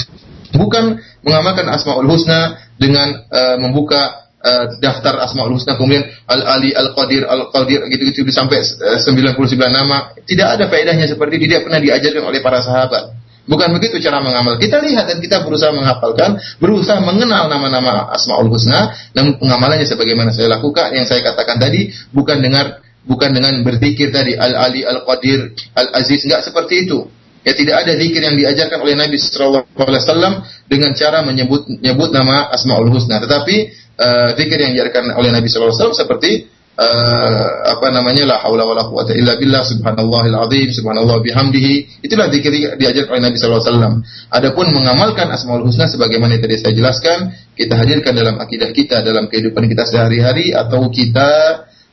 Bukan mengamalkan Asmaul Husna dengan uh, membuka uh, daftar Asmaul Husna kemudian Al Ali Al Qadir Al Qadir gitu-gitu sampai uh, 99 nama. Tidak ada faedahnya seperti tidak pernah diajarkan oleh para sahabat. Bukan begitu cara mengamal. Kita lihat dan kita berusaha menghafalkan, berusaha mengenal nama-nama Asmaul Husna, namun pengamalannya sebagaimana saya lakukan, yang saya katakan tadi, bukan dengar bukan dengan berzikir tadi Al Ali Al Qadir Al Aziz enggak seperti itu. Ya tidak ada zikir yang diajarkan oleh Nabi Shallallahu Alaihi Wasallam dengan cara menyebut menyebut nama Asmaul Husna. Tetapi uh, zikir yang diajarkan oleh Nabi Shallallahu Alaihi Wasallam seperti uh, apa namanya la haula wala quwata illa billah subhanallahil azim subhanallah bihamdihi itulah zikir diajarkan oleh Nabi sallallahu alaihi wasallam adapun mengamalkan asmaul husna sebagaimana yang tadi saya jelaskan kita hadirkan dalam akidah kita dalam kehidupan kita sehari-hari atau kita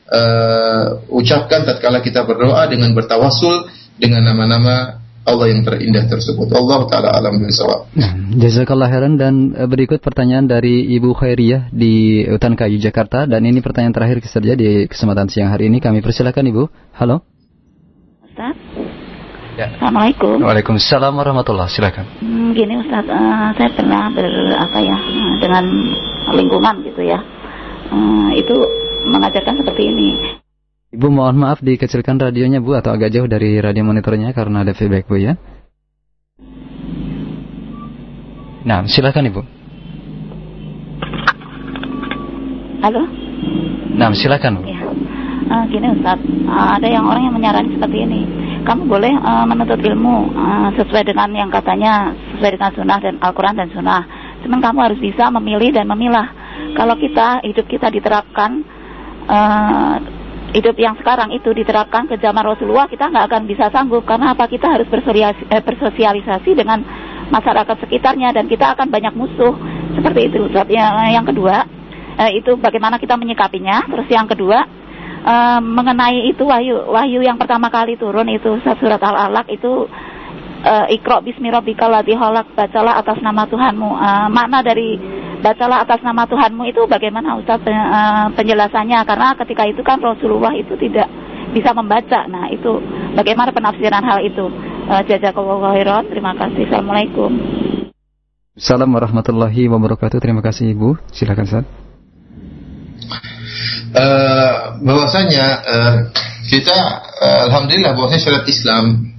uh, ucapkan tatkala kita berdoa dengan bertawasul dengan nama-nama Allah yang terindah tersebut. Allah taala alam bisawab. Nah, jazakallah khairan dan eh, berikut pertanyaan dari Ibu Khairiyah di Hutan Kayu Jakarta dan ini pertanyaan terakhir saja di kesempatan siang hari ini kami persilakan Ibu. Halo. Ustaz. Ya. Assalamualaikum. Waalaikumsalam warahmatullah. Silakan. Hmm, gini Ustaz, uh, saya pernah ber apa ya dengan lingkungan gitu ya. Uh, itu mengajarkan seperti ini Ibu mohon maaf dikecilkan radionya Bu atau agak jauh dari radio monitornya karena ada feedback Bu ya. Nah, silakan Ibu. Halo. Nah, silakan Bu. Ya. uh, gini Ustaz, uh, ada yang orang yang menyarankan seperti ini. Kamu boleh uh, menuntut ilmu uh, sesuai dengan yang katanya sesuai dengan sunnah dan Al-Quran dan sunnah. Cuman kamu harus bisa memilih dan memilah. Kalau kita hidup kita diterapkan uh, hidup yang sekarang itu diterapkan ke zaman Rasulullah kita nggak akan bisa sanggup karena apa kita harus bersosialisasi dengan masyarakat sekitarnya dan kita akan banyak musuh seperti itu. Yang, yang kedua itu bagaimana kita menyikapinya. Terus yang kedua uh, mengenai itu wahyu wahyu yang pertama kali turun itu surat al-alaq itu uh, ikro bismi rabbikal ladzi khalaq. Bacalah atas nama Tuhanmu. Uh, makna dari bacalah atas nama Tuhanmu itu bagaimana Ustaz? Uh, penjelasannya. Karena ketika itu kan Rasulullah itu tidak bisa membaca. Nah itu bagaimana penafsiran hal itu? Uh, jazakallahu khairan. Terima kasih. Assalamualaikum. Assalamualaikum warahmatullahi wabarakatuh. Terima kasih Ibu. Silakan Ustaz. Uh, bahwasanya uh, kita uh, alhamdulillah bahwasanya syariat Islam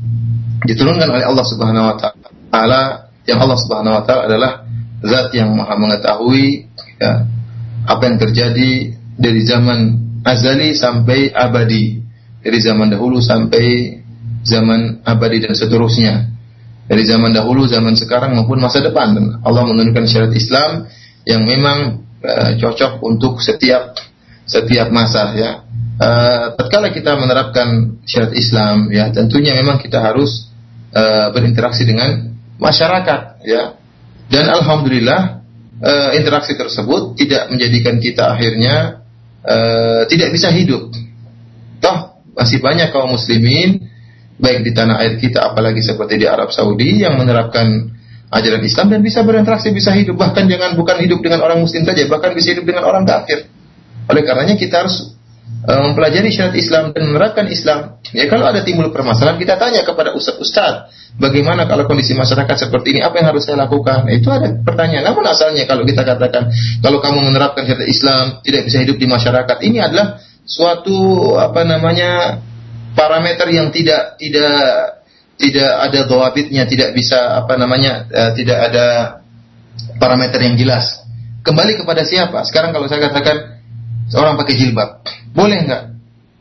diturunkan oleh Allah Subhanahu wa taala yang Allah Subhanahu wa taala adalah zat yang Maha mengetahui ya, apa yang terjadi dari zaman azali sampai abadi dari zaman dahulu sampai zaman abadi dan seterusnya dari zaman dahulu zaman sekarang maupun masa depan Allah menurunkan syariat Islam yang memang uh, cocok untuk setiap setiap masa ya. Uh, tatkala kita menerapkan syariat Islam ya tentunya memang kita harus uh, berinteraksi dengan masyarakat ya. Dan alhamdulillah uh, interaksi tersebut tidak menjadikan kita akhirnya uh, tidak bisa hidup. Toh masih banyak kaum muslimin baik di tanah air kita apalagi seperti di Arab Saudi yang menerapkan ajaran Islam dan bisa berinteraksi bisa hidup bahkan jangan bukan hidup dengan orang muslim saja bahkan bisa hidup dengan orang kafir oleh karenanya kita harus mempelajari syariat Islam dan menerapkan Islam. Ya kalau ada timbul permasalahan kita tanya kepada ustaz-ustaz, bagaimana kalau kondisi masyarakat seperti ini, apa yang harus saya lakukan? Itu ada pertanyaan. Namun asalnya kalau kita katakan kalau kamu menerapkan syariat Islam tidak bisa hidup di masyarakat, ini adalah suatu apa namanya parameter yang tidak tidak tidak ada doabitnya, tidak bisa apa namanya uh, tidak ada parameter yang jelas. Kembali kepada siapa? Sekarang kalau saya katakan seorang pakai jilbab. Boleh nggak?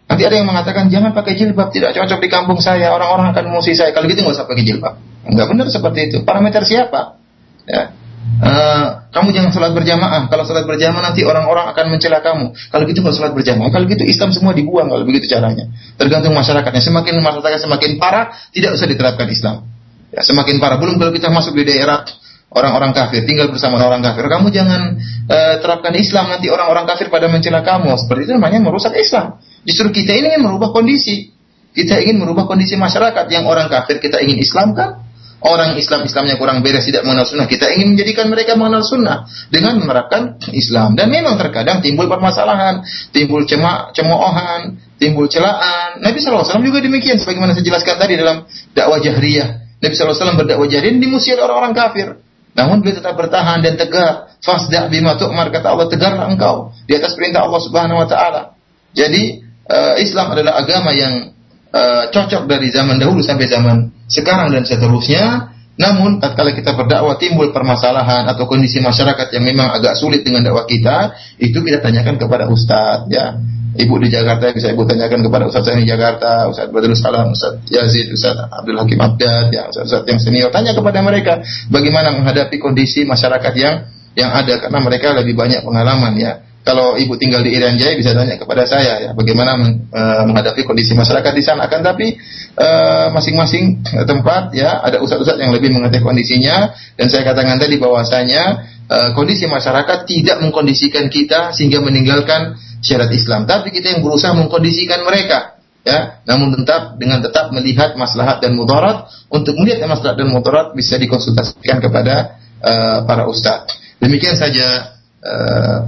Nanti ada yang mengatakan jangan pakai jilbab, tidak cocok di kampung saya, orang-orang akan emosi saya. Kalau gitu nggak usah pakai jilbab. Nggak benar seperti itu. Parameter siapa? Ya. Uh, kamu jangan sholat berjamaah. Kalau sholat berjamaah nanti orang-orang akan mencela kamu. Kalau gitu nggak sholat berjamaah. Kalau gitu Islam semua dibuang kalau begitu caranya. Tergantung masyarakatnya. Semakin masyarakat semakin parah, tidak usah diterapkan Islam. Ya, semakin parah. Belum kalau kita masuk di daerah orang-orang kafir, tinggal bersama orang kafir. Kamu jangan uh, terapkan Islam nanti orang-orang kafir pada mencela kamu. Seperti itu namanya merusak Islam. Justru kita ini ingin merubah kondisi. Kita ingin merubah kondisi masyarakat yang orang kafir kita ingin Islam kan? Orang Islam Islamnya kurang beres tidak mengenal sunnah. Kita ingin menjadikan mereka mengenal sunnah dengan menerapkan Islam. Dan memang terkadang timbul permasalahan, timbul cemak, cemoohan, timbul celaan. Nabi SAW juga demikian sebagaimana saya jelaskan tadi dalam dakwah jahriyah. Nabi SAW berdakwah jahriyah dimusuhi orang-orang kafir. Namun beliau tetap bertahan dan tegak. Fasda bima tu'mar kata Allah tegarlah engkau di atas perintah Allah Subhanahu wa taala. Jadi uh, Islam adalah agama yang uh, cocok dari zaman dahulu sampai zaman sekarang dan seterusnya. Namun tatkala kita berdakwah timbul permasalahan atau kondisi masyarakat yang memang agak sulit dengan dakwah kita, itu kita tanyakan kepada ustadz ya. Ibu di Jakarta bisa ibu tanyakan kepada Ustaz saya di Jakarta, Ustaz Badrul Salam, Ustaz Yazid, Ustaz Abdul Hakim Abdad, ya Ustaz, Ustaz yang senior. Tanya kepada mereka bagaimana menghadapi kondisi masyarakat yang yang ada karena mereka lebih banyak pengalaman ya. Kalau ibu tinggal di Irian Jaya bisa tanya kepada saya ya bagaimana uh, menghadapi kondisi masyarakat di sana. Akan tapi uh, masing-masing tempat ya ada ustaz-ustaz yang lebih mengerti kondisinya dan saya katakan tadi bahwasanya uh, kondisi masyarakat tidak mengkondisikan kita sehingga meninggalkan syariat Islam, tapi kita yang berusaha mengkondisikan mereka ya. Namun tetap dengan tetap melihat maslahat dan mudarat untuk melihat maslahat dan mudarat bisa dikonsultasikan kepada uh, para ustadz demikian saja uh,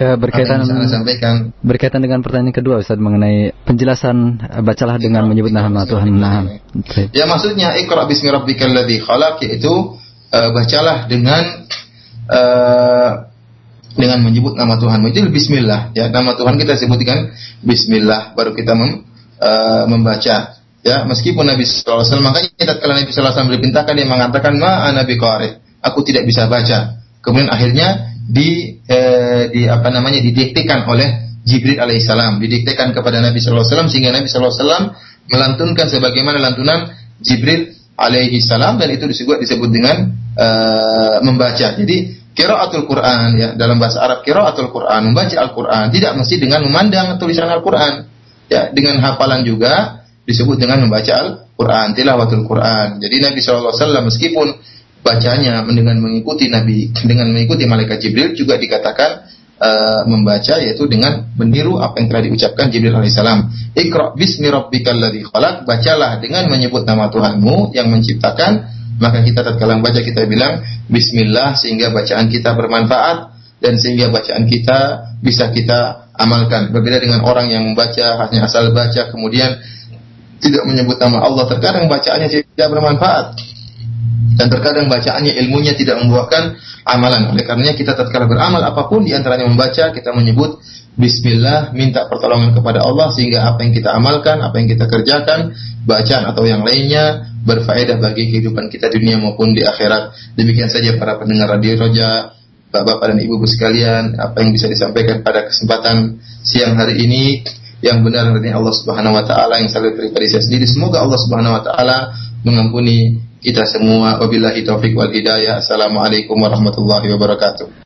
ya, berkaitan sampaikan. berkaitan dengan pertanyaan kedua Ustaz mengenai penjelasan bacalah dengan menyebut nama Tuhan nah ya maksudnya ikra bismi rabbikal ladzi khalaq yaitu uh, bacalah dengan uh, dengan menyebut nama Tuhanmu. Itu bismillah ya. Nama Tuhan kita sebutkan bismillah baru kita mem, uh, membaca ya. Meskipun Nabi SAW makanya kita kalau Nabi SAW diperintahkan dia mengatakan ma qari. Aku tidak bisa baca. Kemudian akhirnya di eh, di apa namanya didiktikan oleh Jibril alaihissalam. Didiktekan kepada Nabi sallallahu alaihi wasallam sehingga Nabi sallallahu alaihi wasallam melantunkan sebagaimana lantunan Jibril alaihissalam dan itu disebut disebut dengan uh, membaca. Jadi Qiraatul Quran ya dalam bahasa Arab qiraatul Quran membaca Al-Quran tidak mesti dengan memandang tulisan Al-Quran ya dengan hafalan juga disebut dengan membaca Al-Quran tilawatul Quran jadi Nabi SAW meskipun bacanya dengan mengikuti Nabi dengan mengikuti malaikat Jibril juga dikatakan uh, membaca yaitu dengan meniru apa yang telah diucapkan Jibril alaihissalam. Iqra bismi rabbikal ladzi khalaq, bacalah dengan menyebut nama Tuhanmu yang menciptakan maka kita tatkala membaca kita bilang bismillah sehingga bacaan kita bermanfaat dan sehingga bacaan kita bisa kita amalkan. Berbeda dengan orang yang membaca hanya asal baca kemudian tidak menyebut nama Allah. Terkadang bacaannya tidak bermanfaat dan terkadang bacaannya ilmunya tidak membuahkan amalan. Oleh karenanya kita tatkala beramal apa pun di antaranya membaca kita menyebut Bismillah, minta pertolongan kepada Allah sehingga apa yang kita amalkan, apa yang kita kerjakan, bacaan atau yang lainnya berfaedah bagi kehidupan kita dunia maupun di akhirat. Demikian saja para pendengar radio Roja, Bapak-bapak dan Ibu-ibu sekalian, apa yang bisa disampaikan pada kesempatan siang hari ini yang benar dari Allah Subhanahu wa taala yang selalu pribadi saya sendiri. Semoga Allah Subhanahu wa taala mengampuni kita semua. Wabillahi taufik wal hidayah. Assalamualaikum warahmatullahi wabarakatuh.